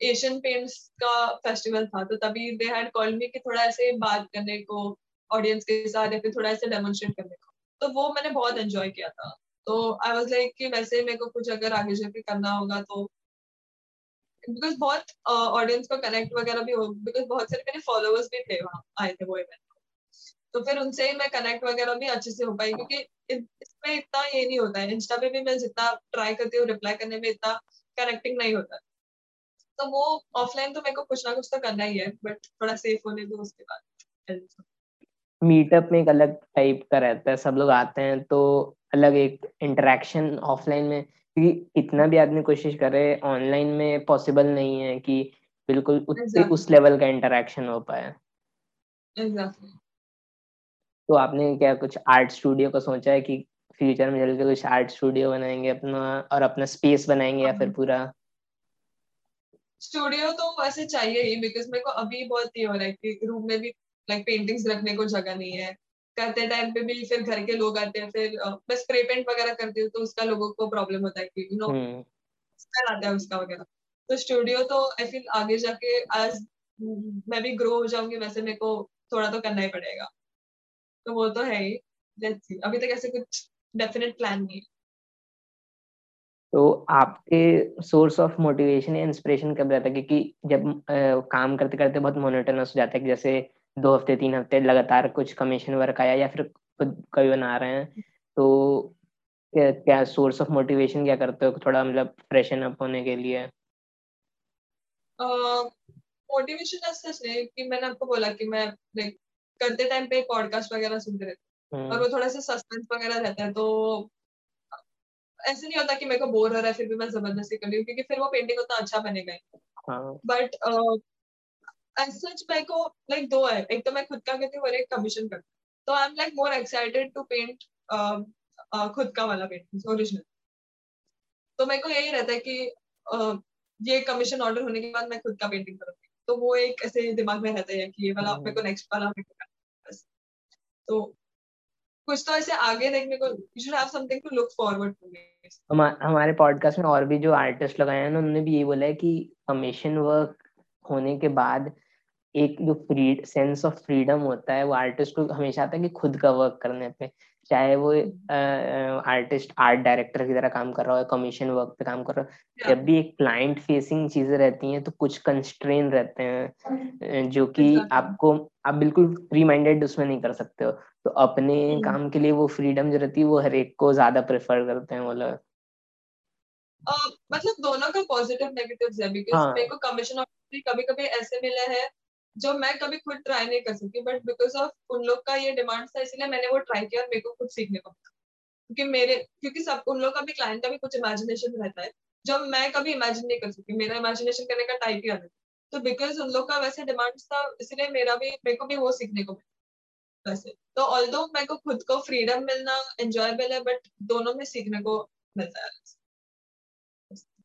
एशियन पेंट्स का फेस्टिवल था तो तभी दे हैड कॉल मी कि थोड़ा ऐसे बात करने को ऑडियंस के साथ या फिर थोड़ा ऐसे डेमोन्स्ट्रेट करने को। तो वो मैंने बहुत एंजॉय किया था। तो आई वाज लाइक कि वैसे मेरे को कुछ अगर आगे जाके करना होगा तो बिकॉज़ बहुत ऑडियंस uh, को कनेक्ट वगैरह भी हो बिकॉज़ बहुत सारे मेरे फॉलोअर्स भी थे वहाँ आए थे वो इवेंट तो फिर उनसे ही मैं कनेक्ट वगैरह भी अच्छे से हो पाई क्योंकि इसमें इतना ये नहीं होता है। इंस्टा पे भी मैं जितना ट्राई करती हूँ रिप्लाई करने में इतना कनेक्टिंग नहीं होता तो वो ऑफलाइन तो मेरे को कुछ ना कुछ तो करना ही है बट थोड़ा सेफ़ होने दो उसके बाद। मीटअप में एक अलग टाइप का रहता है सब लोग आते हैं तो अलग एक इंटरेक्शन ऑफलाइन में क्योंकि इतना भी आदमी कोशिश करे ऑनलाइन में पॉसिबल नहीं है कि बिल्कुल exactly. उस लेवल का इंटरेक्शन हो पाए exactly. तो आपने क्या कुछ आर्ट स्टूडियो का सोचा है कि फ्यूचर में चल के कुछ आर्ट स्टूडियो बनाएँगे अपना और अपना स्पेस बनाएँगे या फिर हाँ। पूरा स्टूडियो तो वैसे चाहिए ही बिकॉज़ मेरे को अभी बहुत ये हो रहा है कि रूम में भी लाइक पेंटिंग्स रखने को जगह नहीं है। करते टाइम पे भी फिर घर के लोग आते हैं फिर मैं स्प्रे पेंट वगैरह करती हूँ तो उसका लोगों को प्रॉब्लम होता है कि यू नो स्मेल आता है उसका वगैरह। तो स्टूडियो तो आई फील आगे जाके आज मैं भी ग्रो हो जाऊँगी वैसे मेरे को थोड़ा तो करना ही पड़ेगा। तो वो तो है ही। लेट्स सी अभी तक ऐसे कुछ डेफिनेट प्लान नहीं तो आपके सोर्स ऑफ़ मोटिवेशन या इंस्पिरेशन कब रहता है? क्योंकि जब आ, काम करते करते बहुत मोनोटोनस हो जाता है कि जैसे दो हफ़्ते तीन हफ़्ते लगातार कुछ कमीशन वर्क आया या फिर खुद कभी बना रहे हैं तो क्या क्या सोर्स ऑफ़ मोटिवेशन क्या करते हो थोड़ा मतलब फ्रेशन अप होने के लिए? मोटिवेशन ऐसा नहीं कि मैंने आपको बोला कि मैं लाइक करते टाइम पे पॉडकास्ट वगैरह सुनते रहते और वो थोड़ा सा सस्पेंस वगैरह रहता है तो ऐसे नहीं होता कि मेरे को बोर हो रहा है फिर भी मैं ज़बरदस्ती कर रही हूँ क्योंकि फिर वो पेंटिंग उतना अच्छा बनेगा बट सच मेरे को लाइक दो है। एक तो मैं खुद का हूँ और एक कमीशन करती हूँ। तो I am like more excited to paint खुद का वाला पेंटिंग ओरिजिनल तो मेरे को यही रहता है कि uh, ये कमीशन ऑर्डर होने के बाद मैं खुद का पेंटिंग करूँगी। तो वो एक ऐसे दिमाग में रहता है कि ये वाला मेरे को नेक्स्ट वाला तो कुछ तो ऐसे आगे देखने को you should have something to look forward to हमारे पॉडकास्ट में और भी जो आर्टिस्ट लगाए हैं उन्होंने भी ये बोला है कि कमीशन वर्क होने के बाद एक जो फ्री सेंस ऑफ़ फ्रीडम होता है वो आर्टिस्ट को हमेशा आता है कि खुद का वर्क करने पे। चाहे वो आर्टिस्ट आर्ट डायरेक्टर की तरह काम कर रहा हो कमीशन वर्क पे काम कर रहा हो जब भी एक क्लाइंट फेसिंग चीज़ें रहती हैं तो कुछ कंस्ट्रेन रहते हैं जो कि आपको आप बिल्कुल फ्री माइंडेड उसमें नहीं कर सकते हो। तो अपने hmm. काम के लिए वो फ्रीडम जो रहती है वो हर एक को ज़्यादा प्रेफर करते हैं वो लोग। मतलब दोनों का पॉजिटिव नेगेटिव्स है बिकॉज़ हाँ. मेरे को कमीशन कभी कभी ऐसे मिले हैं जो मैं कभी खुद ट्राई नहीं कर सकती बट बिकॉज़ ऑफ़ उन लोग का ये डिमांड था इसलिए मैंने वो ट्राई किया और मेरे को खुद सीखने को मिला। क्योंकि मेरे क्योंकि सब उन लोग का भी क्लाइंट का भी कुछ इमेजिनेशन रहता है जो मैं कभी इमेजिन नहीं कर सकती मेरा इमेजिनेशन करने का टाइप ही अलग तो बिकॉज़ उन लोग का वैसे डिमांड था इसलिए मेरा भी मेरे को भी वो सीखने को मिला वैसे। तो ऑल मेरे को खुद को फ्रीडम मिलना एंजॉयबल है बट दोनों में सीखने को मिलता है।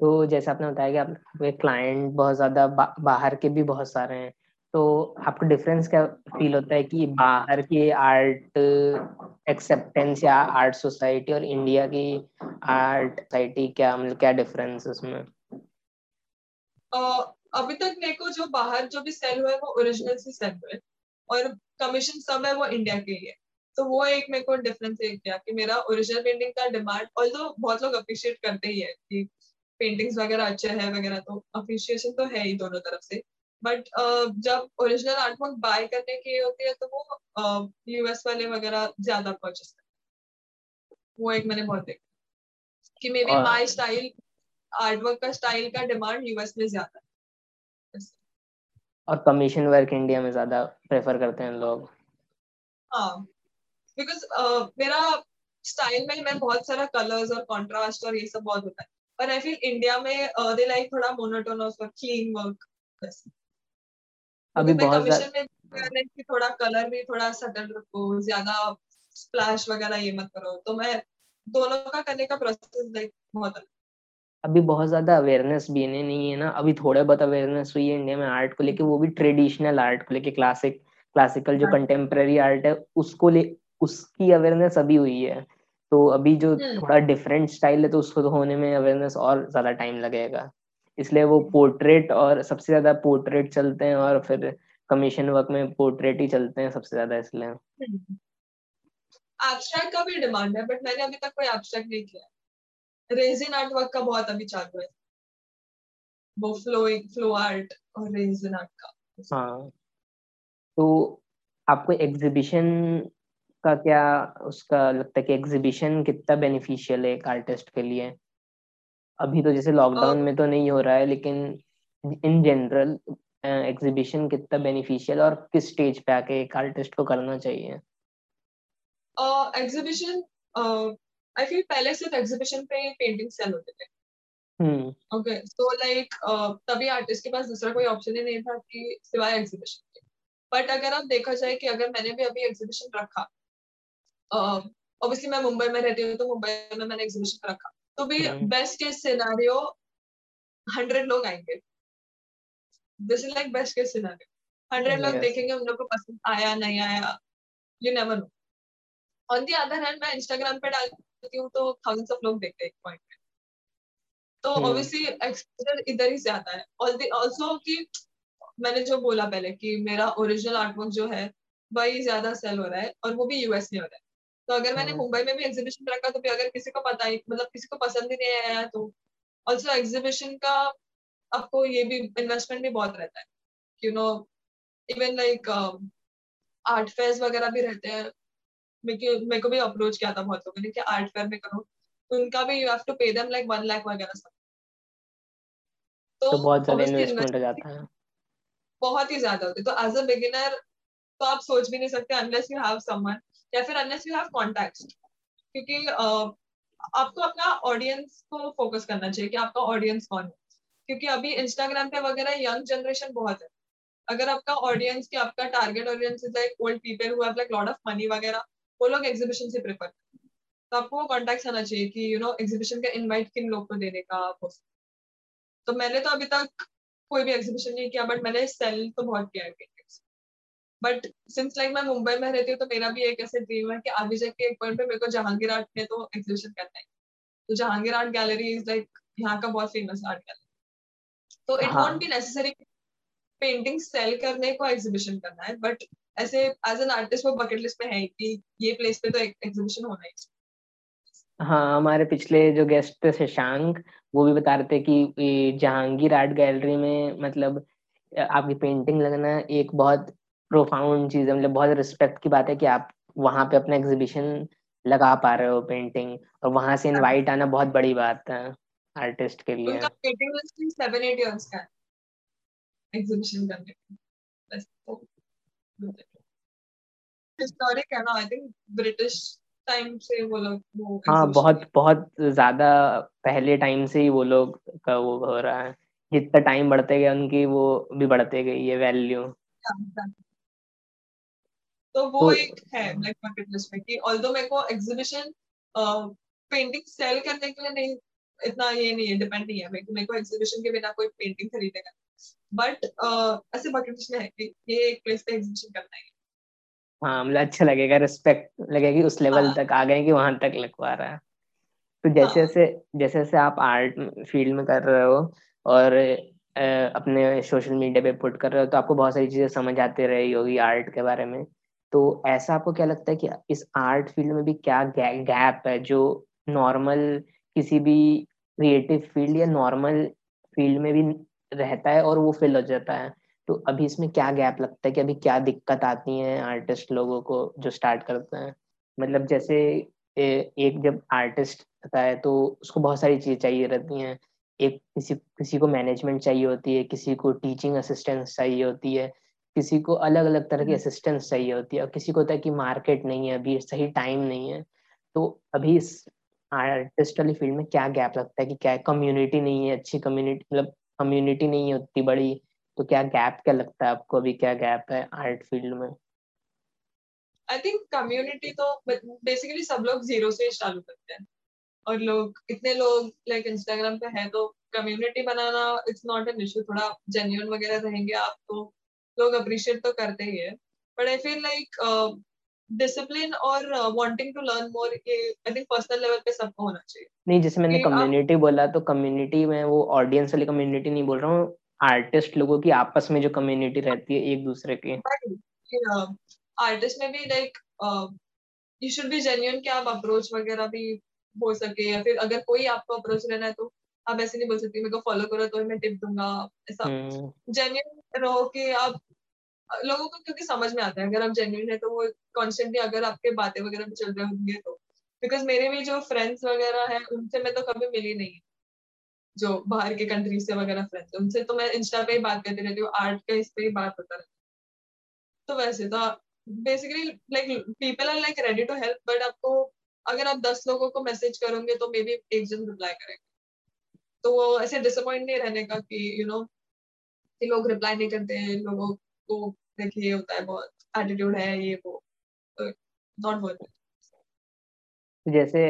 तो जैसे आपने बताया कि आप क्लाइंट बहुत ज़्यादा बा, बाहर के भी बहुत सारे हैं। तो आपको डिफरेंस क्या फील होता है कि बाहर की आर्ट एक्सेप्टेंस या आर्ट सोसाइटी और इंडिया की आर्ट सोसाइटी क्या मतलब क्या डिफरेंस उसमें? uh, अभी तक मेरे को जो बाहर जो भी सेल हुआ है वो ओरिजिनल से सेल हुआ है और कमीशन सब है वो इंडिया के है तो वो एक मेरे को डिफरेंस है क्या कि। मेरा ओरिजिनल पेंटिंग का डिमांड ऑल बहुत लोग अप्रिशिएट करते ही है कि पेंटिंग्स वगैरह अच्छे है वगैरह तो अप्रिशिएशन तो है ही दोनों तरफ़ से। बट uh, जब ओरिजिनल आर्टवर्क बाय करने की होती है तो वो यूएस uh, वाले वगैरह ज़्यादा परचेस करते वो एक मैंने बहुत देखा। कि maybe my style artwork का स्टाइल का डिमांड यूएस में ज़्यादा है। और कमीशन वर्क इंडिया में ज़्यादा प्रेफर करते हैं लोग। हाँ। बिकॉज़ uh, मेरा स्टाइल में मैं बहुत सारा कलर्स और कॉन्ट्रास्ट और ये सब बहुत होता है। पर आई फील इंडिया में दे लाइक थोड़ा मोनोटोनस और क्लीन वर्क अभी बहुत में कि थोड़ा कलर भी थोड़ा सटल रखो ज़्यादा स्प्लैश वगैरह ये मत करो। तो मैं दोनों का करने का प्रोसेस लाइक बहुत अभी बहुत ज़्यादा अवेयरनेस भी नहीं, नहीं है ना। अभी थोड़े बहुत अवेयरनेस हुई है इंडिया में आर्ट को लेके वो भी ट्रेडिशनल आर्ट को लेके क्लासिक क्लासिकल जो कंटेम्प्रेरी हाँ। आर्ट है उसको ले उसकी अवेयरनेस अभी हुई है। तो अभी जो हम्म। थोड़ा डिफरेंट स्टाइल है तो उसको तो होने में अवेयरनेस और ज़्यादा टाइम लगेगा। इसलिए वो पोर्ट्रेट और सबसे ज़्यादा पोर्ट्रेट चलते हैं और फिर कमीशन वर्क में पोर्ट्रेट ही चलते हैं सबसे ज़्यादा इसलिए। एब्स्ट्रैक्ट का भी डिमांड है बट मैंने अभी तक कोई एब्स्ट्रैक्ट नहीं किया रेजिन आर्ट वर्क का बहुत अभी चालू है। वो फ्लोइंग फ्लो आर्ट और रेजिन आर्ट का। हाँ। तो आपको एग्जीबिशन का क्या उसका लगता है कि एग्जीबिशन कितना बेनिफिशियल है एक आर्टिस्ट के लिए? अभी तो जैसे लॉकडाउन में तो नहीं हो रहा है लेकिन इन जनरल एग्जीबिशन कितना बेनिफिशियल और किस स्टेज पे आके एक आर्टिस्ट को करना चाहिए? एग्जीबिशन आई फील पहले सिर्फ़ एग्जीबिशन पे पेंटिंग सेल होते थे। ओके सो लाइक तभी आर्टिस्ट के पास दूसरा कोई ऑप्शन ही नहीं था कि सिवाय एग्जीबिशन के। बट अगर आप देखा जाए कि अगर मैंने भी अभी एग्जीबिशन रखा ऑब्वियसली मैं मुंबई में रहती हूँ तो मुंबई में मैंने एग्जीबिशन रखा। तो भी बेस्ट केस सिनारियो हंड्रेड लोग आएँगे। This is like best case scenario hundred लोग देखेंगे उन लोग को पसंद आया नहीं आया you never know on the other hand मैं इंस्टाग्राम पे डालती हूँ तो थाउजेंड्स ऑफ़ लोग देखते हैं एक पॉइंट पे। तो ऑब्वियसली hmm. एक्सपोजर इधर ही से आता है। ऑल्सो कि मैंने जो बोला पहले कि मेरा ओरिजिनल आर्टवर्क जो है वही ज़्यादा सेल हो रहा है और वो भी यूएस में हो रहा है। तो अगर मैंने हाँ। मुंबई में भी एग्जीबिशन रखा तो फिर अगर किसी को पता ही मतलब किसी को पसंद ही नहीं आया तो। ऑल्सो एग्जीबिशन का आपको ये भी इन्वेस्टमेंट भी बहुत रहता है। You know even like art fair वगैरह भी रहते हैं। मेरे को भी अप्रोच किया था बहुत लोगों ने कि आर्ट फेयर में करो। तो उनका भी you have to pay them like one lakh वगैरह सब तो, तो बहुत ज़्यादा इन्वेस्टमेंट हो जाता है। बहुत ही ज़्यादा होती है। तो एज अ बिगिनर तो आप सोच भी नहीं सकते अनलेस यू हैव समवन या फिर अनलेस यू हैव कॉन्टेक्ट्स क्योंकि uh, आपको अपना ऑडियंस को फोकस करना चाहिए कि आपका ऑडियंस कौन है। क्योंकि अभी इंस्टाग्राम पे वगैरह यंग जनरेशन बहुत है। अगर आपका ऑडियंस की आपका target audience is like old people who have like lot of money वगैरह वो लोग एग्जीबिशन से प्रेफर तो आपको वो कॉन्टेक्ट आना चाहिए कि यू नो एग्जीबिशन का इनवाइट किन लोग को देने का तो मैंने तो अभी तक कोई भी एग्जीबिशन नहीं किया बट मैंने सेल तो बहुत किया है। बट सिंस लाइक मैं मुंबई में रहती हूँ तो मेरा भी एक ऐसे ड्रीम है कि आगे जाके एक पॉइंट पे मेरे को जहांगीर आर्ट में तो एग्जीबिशन करना है। तो Jahangir art gallery is like यहाँ का बहुत फ़ेमस आर्ट गैलरी तो it won't be necessary painting sale करने को एग्जीबिशन करना है बट ऐसे एज एन आर्टिस्ट वो बकेट लिस्ट में है कि ये प्लेस पे तो एग्जीबिशन होना ही हाँ हमारे पिछले जो गेस्ट थे शशांक वो भी बता रहे थे कि जहांगीर आर्ट गैलरी में मतलब आपकी पेंटिंग लगना एक बहुत प्रोफाउंड चीज़ है मतलब बहुत रिस्पेक्ट की बात है कि आप वहाँ पे अपना एग्जीबिशन लगा पा रहे हो पेंटिंग और वहाँ से इनवाइट आना बहुत बड़ी बात है आर्टिस्ट के लिए। उनका पेंटिंग लिस्ट 7 8 इयर्स का एग्जीबिशन करने हिस्टोरिक है ना आई थिंक ब्रिटिश टाइम से वो लोग वो हाँ बहुत बहुत ज़्यादा पहले टाइम से ही वो लोग का वो हो रहा है। जितना टाइम बढ़ते गए उनकी वो भी बढ़ते गई ये वैल्यू तो वो तो, एक है लाइक बकेट लिस्ट में कि। ऑल्दो मेरे को एग्जीबिशन पेंटिंग सेल करने के लिए नहीं इतना ये नहीं है डिपेंड नहीं है। मेरे को मेरे को एग्जीबिशन के बिना कोई पेंटिंग खरीदेगा बट uh, ऐसे बकेट लिस्ट में है कि ये एक प्लेस पे एग्जीबिशन करना है हाँ। मतलब अच्छा लगेगा रिस्पेक्ट लगेगी उस लेवल हाँ. तक आ गए कि वहाँ तक लगवा रहा है। तो जैसे हाँ. जैसे जैसे जैसे आप आर्ट फ़ील्ड में कर रहे हो और अपने सोशल मीडिया पे पुट कर रहे हो तो आपको बहुत सारी चीज़ें समझ आती रही होगी आर्ट के बारे में। तो ऐसा आपको क्या लगता है कि इस आर्ट फ़ील्ड में भी क्या गैप है? जो नॉर्मल किसी भी क्रिएटिव फ़ील्ड या नॉर्मल फ़ील्ड में भी रहता है और वो फिल हो जाता है। तो अभी इसमें क्या गैप लगता है कि अभी क्या दिक्कत आती है आर्टिस्ट लोगों को जो स्टार्ट करते हैं? मतलब जैसे ए, एक जब आर्टिस्ट आता है तो उसको बहुत सारी चीज़ें चाहिए रहती हैं। एक किसी किसी को मैनेजमेंट चाहिए होती है किसी को टीचिंग असिस्टेंस चाहिए होती है। किसी को अलग अलग तरह की असिस्टेंस चाहिए होती है और किसी को होता है कि मार्केट नहीं है अभी सही टाइम नहीं है तो अभी इस आर्टिस्ट वाली फ़ील्ड में क्या गैप लगता है कि क्या कम्युनिटी नहीं है अच्छी कम्युनिटी मतलब कम्युनिटी नहीं है उतनी बड़ी तो क्या गैप क्या लगता है आपको? अभी क्या गैप है आर्ट फ़ील्ड में? आई थिंक कम्युनिटी तो बेसिकली सब लोग ज़ीरो से चालू करते हैं। और लोग इतने लोग लाइक like, इंस्टाग्राम पे है तो कम्युनिटी बनाना इट्स नॉट एन इशू थोड़ा जेन्यून वगैरह रहेंगे आप तो लोग अप्रिशिएट तो करते ही है but I feel like discipline और वांटिंग टू लर्न मोर ये आई थिंक पर्सनल लेवल पे सबको होना चाहिए। नहीं जैसे मैंने कम्युनिटी बोला तो कम्युनिटी में वो ऑडियंस वाली कम्युनिटी नहीं बोल रहा हूँ आर्टिस्ट लोगों की आपस में जो कम्युनिटी रहती है एक दूसरे की। आर्टिस्ट में भी like you should be genuine कि आप अप्रोच वगैरह भी हो सके या फिर अगर कोई आपको अप्रोच लेना है तो आप ऐसे नहीं बोल सकती मेरे को फॉलो करो तो मैं टिप दूँगा ऐसा। जेन्यून हम्म। रहो कि आप लोगों को क्योंकि समझ में आता है अगर आप जेन्यून है तो वो कॉन्स्टेंटली अगर आपके बातें वगैरह चल रहे होंगे तो। बिकॉज़ मेरे भी जो फ्रेंड्स वगैरह है उनसे मैं तो कभी मिली नहीं जो बाहर के कंट्री से वगैरह फ्रेंड्स उनसे तो मैं इंस्टा पे ही बात करती रहती हूँ आर्ट का इस पे ही बात होता रहता तो वैसे तो basically like people are like ready to help but आपको अगर आप दस लोगों को मैसेज करोगे तो मे बी एक जन रिप्लाई करेंगे। तो वो ऐसे डिसअपॉइंट नहीं रहने का कि यू you नो know, कि लोग रिप्लाई नहीं करते हैं लोगों को देखिए होता है बहुत एटीट्यूड है ये वो नॉट वर्थ इट जैसे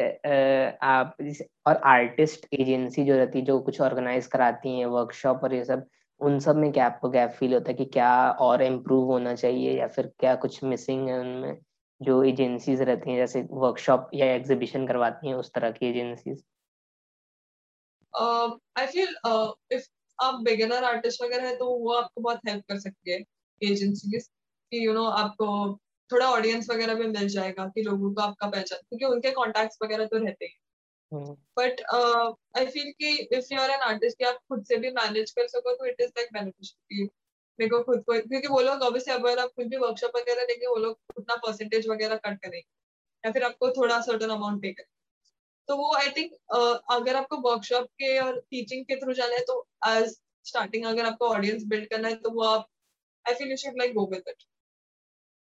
आप जैसे और आर्टिस्ट एजेंसी जो रहती है जो कुछ ऑर्गेनाइज कराती हैं वर्कशॉप और ये सब उन सब में क्या आपको गैप फील होता है कि क्या और इम्प्रूव होना चाहिए या फिर क्या कुछ मिसिंग है उनमें जो एजेंसीज रहती हैं जैसे वर्कशॉप या एग्जीबिशन करवाती हैं उस तरह की एजेंसीज आई फील इफ़ आप बिगिनर आर्टिस्ट वगैरह है तो वो आपको बहुत हेल्प कर सकती है। एजेंसीज कि यू नो आपको थोड़ा ऑडियंस वगैरह भी मिल जाएगा कि लोगों को आपका पहचान क्योंकि उनके कॉन्टेक्ट वगैरह तो रहते हैं बट आई फील कि if you are an artist आप खुद से भी मैनेज कर सको तो इट इज़ लाइक बेनिफिशियल मेरे को खुद को क्योंकि वो लोग ऑब्वियसली अगर आप कुछ भी वर्कशॉप वगैरह देंगे वो लोग उतना परसेंटेज वगैरह कट करेंगे या फिर आपको थोड़ा सर्टन अमाउंट पे करेंगे। तो वो आई थिंक uh, अगर आपको वर्कशॉप के और टीचिंग के थ्रू जाना है तो एज स्टार्टिंग अगर आपको ऑडियंस बिल्ड करना है तो वो आप I feel you should like go with it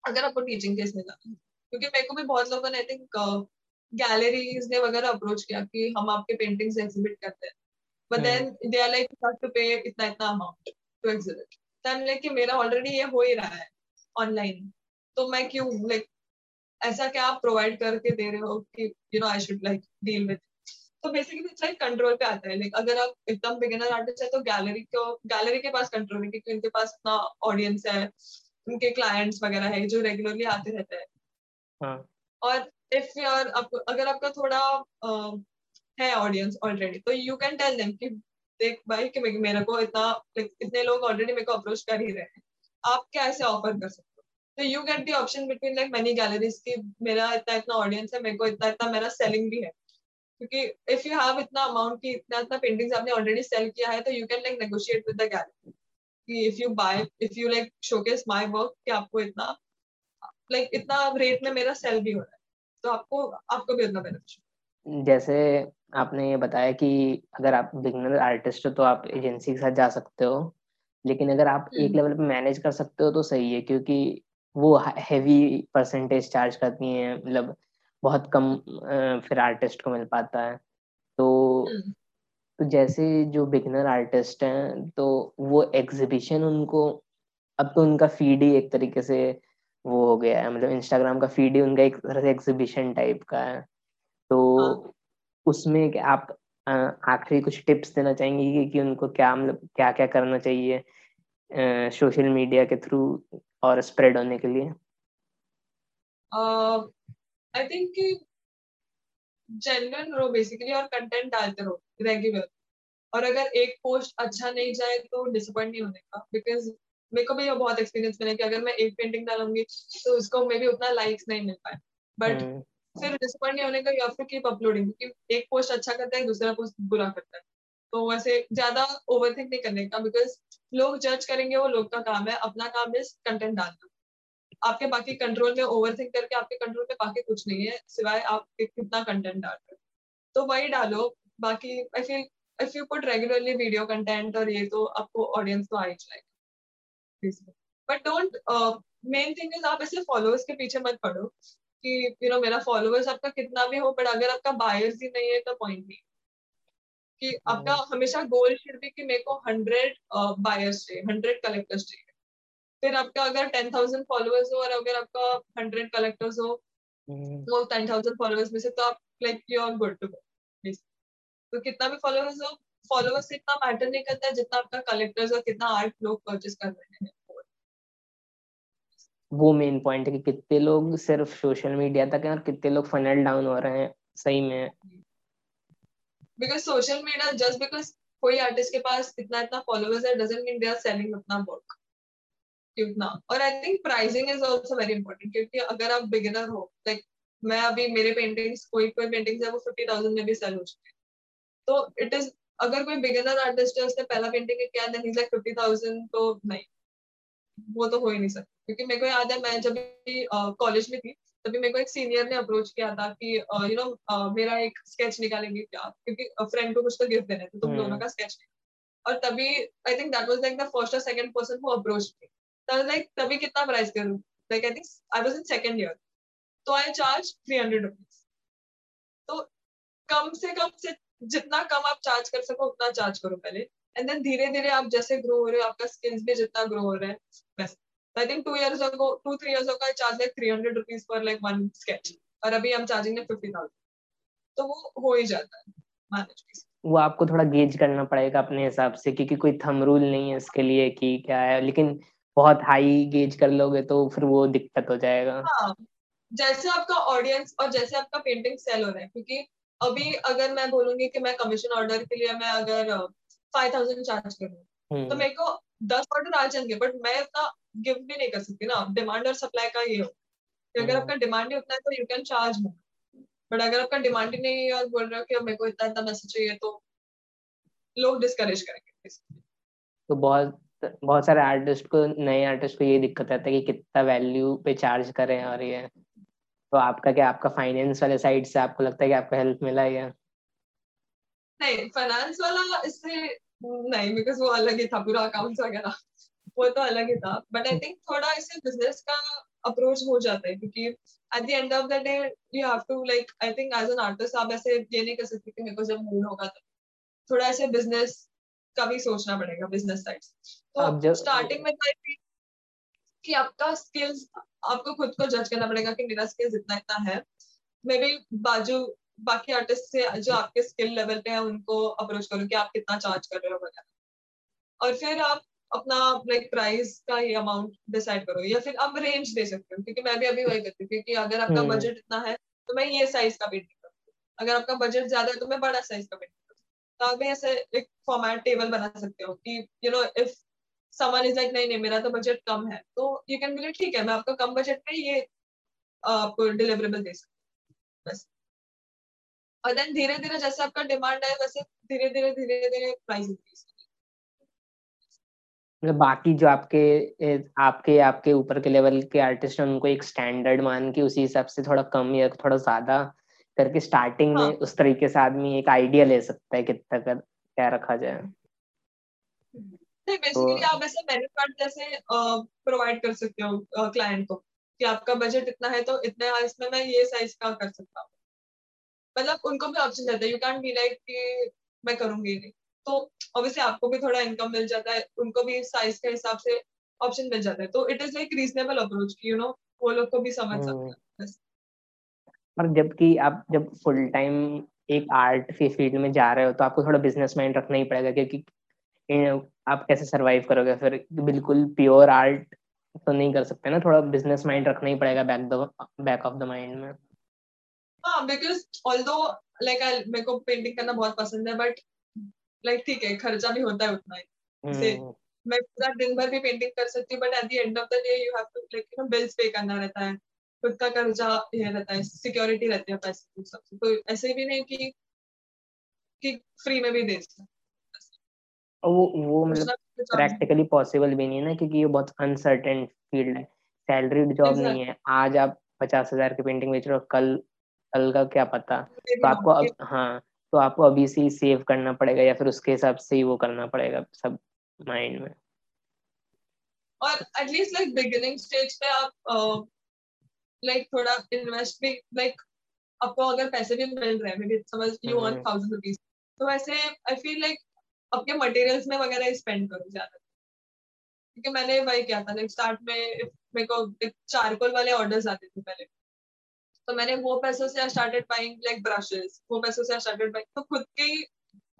अगर आपको टीचिंग केस में जाना है क्योंकि मेरे को भी बहुत लोगों ने आई थिंक गैलरीज ने वगैरह अप्रोच किया कि हम आपके पेंटिंग्स एग्जिबिट करते हैं। But then they are like to pay इतना इतना अमाउंट टू एग्जिबिट तो आई एम लाइक कि मेरा ऑलरेडी ये हो ही रहा है ऑनलाइन तो मैं क्यों लाइक ऐसा क्या आप प्रोवाइड करके दे रहे हो कि you know I should like deal with तो बेसिकली इट्स लाइक कंट्रोल पे आता है। लाइक अगर आप एकदम बिगिनर आर्टिस्ट है तो गैलरी को गैलरी के पास कंट्रोल है क्योंकि उनके पास इतना ऑडियंस है उनके क्लाइंट्स वगैरह है जो रेगुलरली आते रहते हैं। हाँ. और इफ़ यार आप, अगर आपका थोड़ा है ऑडियंस ऑलरेडी तो यू कैन टेल देम कि देख भाई कि मेरे को इतना इतने लोग ऑलरेडी मेरे को अप्रोच कर ही रहे हैं। आप क्या ऐसे ऑफ़र कर सकते हो? तो you get the option between like many galleries की मेरा इतना इतना ऑडियंस है मेरे को इतना इतना मेरा सेलिंग भी है। क्योंकि इफ़ यू हैव इतना अमाउंट की इतना इतना पेंटिंग्स आपने ऑलरेडी सेल किया है तो you can like negotiate with the gallery कि if you buy if you like showcase my work कि आपको इतना लाइक like, इतना रेट में मेरा सेल भी हो रहा है तो आपको आपको भी उतना बेनिफिशियल जैसे आपने ये बताया कि अगर आप बिगनर आर्टिस्ट हो तो आप एजेंसी के साथ जा सकते हो लेकिन अगर आप एक लेवल हम्म। पे मैनेज कर सकते हो तो सही है क्योंकि वो हैवी परसेंटेज चार्ज करती हैं मतलब बहुत कम फिर आर्टिस्ट को मिल पाता है तो हम्म। तो जैसे जो बिगनर आर्टिस्ट हैं तो वो एग्जीबिशन उनको अब तो उनका फ़ीड ही एक तरीके से वो हो गया है मतलब इंस्टाग्राम का फ़ीड ही उनका एक तरह से एग्जीबिशन टाइप का है तो हाँ. उसमें क्या आप आखिरी कुछ टिप्स देना चाहेंगे कि, कि उनको क्या मतलब क्या क्या करना चाहिए सोशल मीडिया के थ्रू और स्प्रेड होने के लिए आई थिंक कि जेन्युइन रहो बेसिकली और कंटेंट डालते रहो रेगुलर और अगर एक पोस्ट अच्छा नहीं जाए तो डिसअपॉइंट नहीं होने का बिकॉज़ मेरे को भी बहुत एक्सपीरियंस मिला कि अगर मैं एक पेंटिंग डालूँगी तो उसको मे भी उतना लाइक्स नहीं मिल पाए. But hmm. फिर डिसअपॉइंट नहीं होने का या फिर कीप अपलोडिंग क्योंकि एक पोस्ट अच्छा करता है दूसरा पोस्ट बुरा करता है. तो वैसे ज़्यादा ओवर थिंक नहीं करने का बिकॉज़ लोग जज करेंगे वो लोग का काम है अपना काम इज़ कंटेंट डालना. आपके बाकी कंट्रोल में ओवर थिंक करके आपके कंट्रोल में बाकी कुछ नहीं है सिवाय आप कितना कंटेंट डाल रहे तो वही डालो बाकी I feel if you put regularly video content और ये तो आपको ऑडियंस तो आ ही जाएगा। But don't main thing is आप ऐसे फॉलोअर्स के पीछे मत पड़ो कि यू you नो know, मेरा फॉलोअर्स आपका कितना भी हो बट अगर आपका बायर्स ही नहीं है तो पॉइंट नहीं। कि आपका हम्म। हमेशा गोल शुड भी कि मेरे को हंड्रेड बायर्स चाहिए हंड्रेड कलेक्टर्स चाहिए। फिर आपका अगर टेन थाउज़ेंड फॉलोअर्स हो और अगर आपका हंड्रेड कलेक्टर्स हो। वो टेन थाउज़ेंड फॉलोअर्स में से तो आप like you are good to go तो कितना भी फॉलोअर्स हो फॉलोअर्स इतना मैटर नहीं करता है जितना आपका कलेक्टर्स और कितना आर्ट लोग परचेस कर रहे हैं। वो मेन पॉइंट है कि कितने लोग सिर्फ़ सोशल मीडिया तक हैं और कितने लोग फनल डाउन हो रहे हैं सही में। Because social media just because कोई आर्टिस्ट के पास इतना इतना फॉलोअर्स है doesn't mean they are selling अपना वर्क उतना और I think pricing is also very important क्योंकि अगर आप बिगिनर हो लाइक like, मैं अभी मेरे पेंटिंग्स कोई कोई पेंटिंग्स है वो फिफ्टी थाउज़ेंड में भी सेल हो चुके हैं। तो इट इज़ अगर कोई बिगिनर आर्टिस्ट है उसने पहला पेंटिंग किया then is like fifty thousand तो नहीं। वो तो हो ही नहीं सकता। क्योंकि मेरे को याद है मैं जब भी कॉलेज में थी तभी मेरे को एक सीनियर ने अप्रोच किया था कि यू नो मेरा एक स्केच निकालेंगे क्या? क्योंकि फ्रेंड को कुछ तो गिफ्ट देना है तो तुम दोनों का स्केच और तभी I think that was like the first और second person who approach me तभी कितना प्राइस करूँ? Like I think I was in second year तो I charge three hundred rupees तो कम से कम से जितना कम आप चार्ज कर सको, उतना चार्ज करो पहले. एंड देन धीरे धीरे आप जैसे ग्रो हो रहे हो, आपका स्किल्स भी जितना ग्रो हो रहा है वैसे I think two years ago two three years ago I charge like three hundred rupees for like one sketch और अभी हम चार्जिंग फिफ्टी थाउज़ेंड तो वो हो ही जाता है मैनेज वो आपको थोड़ा गेज करना पड़ेगा अपने हिसाब से, क्योंकि कोई थम रूल नहीं है इसके लिए कि क्या है. लेकिन बहुत हाई गेज कर लोगे तो फिर वो दिक्कत हो जाएगा। हाँ जैसे आपका ऑडियंस और जैसे आपका पेंटिंग सेल हो रहा है क्योंकि अभी अगर मैं बोलूँगी कि मैं कमीशन ऑर्डर के लिए मैं अगर फाइव थाउज़ेंड चार्ज करूँ तो हम्म। मेरे को दस ऑर्डर आ जाएँगे बट मैं इतना गिव भी नहीं कर सकती ना। डिमांड और सप्लाई का ये हो कि अगर आपका डिमांड ही उतना है तो you can charge more but अगर आपका डिमांड ही नहीं है और बोल रहे हो कि मेरे को इतना इतना मैसेज चाहिए तो लोग डिस्करेज करेंगे तो बहुत बहुत सारे आर्टिस्ट को, नए आर्टिस्ट को ये दिक्कत आता है कि कितना वैल्यू पे चार्ज करें और ये। तो आपका क्या, आपका फाइनेंस वाले साइड से आपको लगता है कि आपको हेल्प मिला है नहीं फाइनेंस वाला इससे नहीं बिकॉज़ वो अलग ही था, पूरा अकाउंट्स वगैरह। वो तो अलग ही था। बट आई थिंक थोड़ा इससे बिज़नेस का अप्रोच हो जाता है, क्योंकि at the end of the day you have to like I think as an artist आप ऐसे ये नहीं कर सकते कि मेरे को जब मूड होगा तो। थोड़ा ऐसे बिज़नेस का भी सोचना पड़ेगा बिज़नेस साइड तो स्टार्टिंग में कि आपका स्किल्स आपको खुद को जज करना पड़ेगा कि मेरा स्किल्स इतना इतना है। मे बाजू बाकी आर्टिस्ट से जो आपके स्किल लेवल पे है उनको अप्रोच करो कि आप कितना चार्ज कर रहे हो वगैरह। और फिर आप अपना लाइक प्राइस का ये अमाउंट डिसाइड करो या फिर आप रेंज दे सकते हो क्योंकि मैं भी अभी वही करती हूँ क्योंकि अगर आपका बजट हम्म। इतना है तो मैं ये साइज़ का पेंटिंग करूँ अगर आपका बजट ज़्यादा है तो मैं बड़ा साइज़ का पेंटिंग करूँ तो आप ऐसे एक फॉर्मेट टेबल बना सकते हो कि you know if someone is like नहीं नहीं मेरा तो बजट कम है। तो यू कैन बी ठीक है मैं आपका कम बजट में ये आपको डिलीवरेबल दे सकती बस। और देन धीरे धीरे जैसे आपका डिमांड है वैसे धीरे धीरे धीरे धीरे प्राइस इंक्रीज मतलब बाकी जो आपके आपके आपके ऊपर के लेवल के आर्टिस्ट हैं उनको एक स्टैंडर्ड मान के उसी हिसाब से थोड़ा कम या थोड़ा ज़्यादा करके स्टार्टिंग हाँ. में उस तरीके से आदमी एक आइडिया ले सकता है कितना कर क्या रखा जाए। नहीं बेसिकली तो, आप ऐसे मेन्यू कार्ड जैसे प्रोवाइड कर सकते हो क्लाइंट को कि आपका बजट इतना है तो इतने इसमें मैं ये साइज़ का कर सकता हूँ। मतलब उनको भी ऑप्शन रहता है। यू कैन बी लाइक कि मैं करूँगी नहीं। तो ऑब्वियसली आपको भी थोड़ा इनकम मिल जाता है उनको भी साइज़ के हिसाब से ऑप्शन मिल जाता है। तो it is like reasonable approach you know वो लोग को भी समझ सकते हैं। और जबकि आप जब फुल टाइम एक आर्ट फ़ील्ड में जा रहे हो तो आपको थोड़ा बिज़नेस माइंड रखना ही पड़ेगा क्योंकि आप कैसे सरवाइव करोगे? फिर बिल्कुल प्योर आर्ट तो नहीं कर सकते ना? थोड़ा बिज़नेस माइंड रखना ही पड़ेगा back the back of the mind में। हाँ बिकॉज़ ऑल्दो लाइक मेरे को पेंटिंग करना बहुत पसंद है बट लाइक ठीक है खर्चा भी होता है उतना ही। हम्म। मैं पूरा दिन भर भी पेंटिंग कर सकती हूँ but at the end of the day you have to like you know bills pay करना रहता है। खुद का कर्जा ये रहता है सिक्योरिटी रहती है पैसे की। सबसे तो ऐसे भी नहीं कि कि फ्री में भी दे सकते। वो वो मतलब प्रैक्टिकली पॉसिबल भी नहीं है ना क्योंकि ये बहुत अनसर्टेन फ़ील्ड है। सैलरीड जॉब नहीं है। आज आप पचास हज़ार की पेंटिंग बेच रहे हो कल कल का क्या पता? तो आपको अब हाँ तो आपको अभी से ही सेव करना पड़ेगा या फिर उसके हिसाब से ही वो करना पड़ेगा सब माइंड में। और एटलीस्ट लाइक बिगिनिंग स्टेज पे आप लाइक uh, थोड़ा इन्वेस्ट भी लाइक like, आपको अगर पैसे भी मिल रहे हैं मे समझ यू अर्न थाउज़ेंड रुपीज़ तो वैसे आई फील लाइक अपने मटेरियल्स में वगैरह स्पेंड करो ज़्यादा क्योंकि मैंने वही किया था लाइक स्टार्ट में मेरे को चारकोल वाले ऑर्डर्स आते थे पहले। तो मैंने वो पैसों से स्टार्टेड बाइंग लाइक ब्रशेस वो पैसों से स्टार्टेड बाइंग तो खुद के ही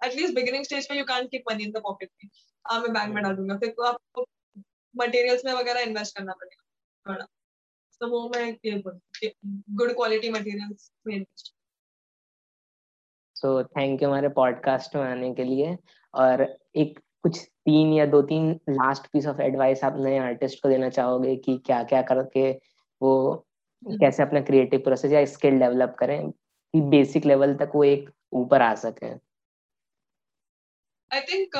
एटलीस्ट बिगिनिंग स्टेज पे you can keep money in the pocket में। हाँ मैं बैंक में डालूँगा फिर तो आपको मटेरियल्स में वगैरह इन्वेस्ट करना पड़ेगा थोड़ा। तो वो मैं ये गुड क्वालिटी मटेरियल्स में इन्वेस्ट सो थैंक यू हमारे पॉडकास्ट में आने के लिए। और एक कुछ तीन या दो तीन लास्ट पीस ऑफ़ एडवाइस आप नए आर्टिस्ट को देना चाहोगे कि क्या क्या करके वो कैसे अपना क्रिएटिव प्रोसेस या स्किल डेवलप करें कि बेसिक लेवल तक वो एक ऊपर आ सके। आई थिंक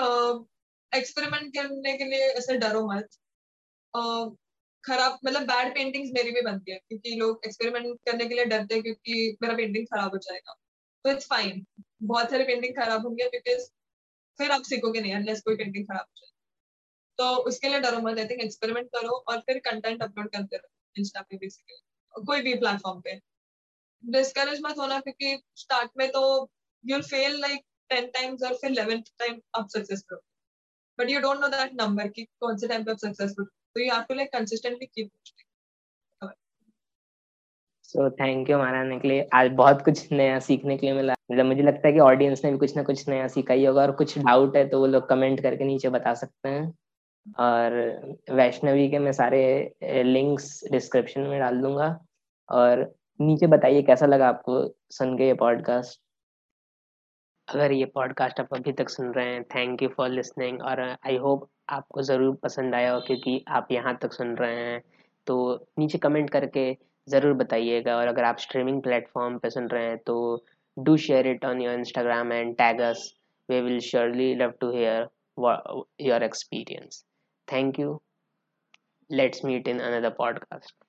एक्सपेरिमेंट करने के लिए ऐसे डरो मत। Uh, खराब मतलब बैड पेंटिंग्स मेरी भी बनती है क्योंकि लोग एक्सपेरिमेंट करने के लिए डरते हैं क्योंकि मेरा पेंटिंग खराब हो जाएगा। तो इट्स फाइन बहुत सारे पेंटिंग खराब होंगे बिकॉज़ फिर आप सीखोगे नहीं अनलेस कोई पेंटिंग खराब हो जाए। तो उसके लिए डरो मत आई थिंक एक्सपेरिमेंट करो और फिर कंटेंट अपलोड करते रहो इंस्टा पे बेसिकली कोई भी प्लेटफॉर्म पे। डिस्करेज मत होना, क्योंकि स्टार्ट में तो you'll fail like ten times और फिर इलेवेंथ टाइम आप सक्सेसफुल करो but you don't know that number कि कौन से टाइम पे आप सक्सेसफुल तो you have to like consistently keep so thank you आने के लिए आज बहुत कुछ नया सीखने के लिए मिला। मतलब मुझे लगता है कि ऑडियंस ने भी कुछ ना कुछ नया सीखा ही होगा और कुछ डाउट है तो वो लोग कमेंट करके नीचे बता सकते हैं। और वैष्णवी के मैं सारे लिंक्स डिस्क्रिप्शन में डाल दूँगा। और नीचे बताइए कैसा लगा आपको सुन के ये पॉडकास्ट अगर ये पॉडकास्ट आप अभी तक सुन रहे हैं थैंक यू फॉर लिसनिंग और आई होप आपको ज़रूर पसंद आया हो क्योंकि आप यहाँ तक सुन रहे हैं। तो नीचे कमेंट करके ज़रूर बताइएगा। और अगर आप स्ट्रीमिंग प्लेटफॉर्म पर सुन रहे हैं तो do share it on your Instagram and tags us we will surely love to hear your experience thank you let's meet in another podcast.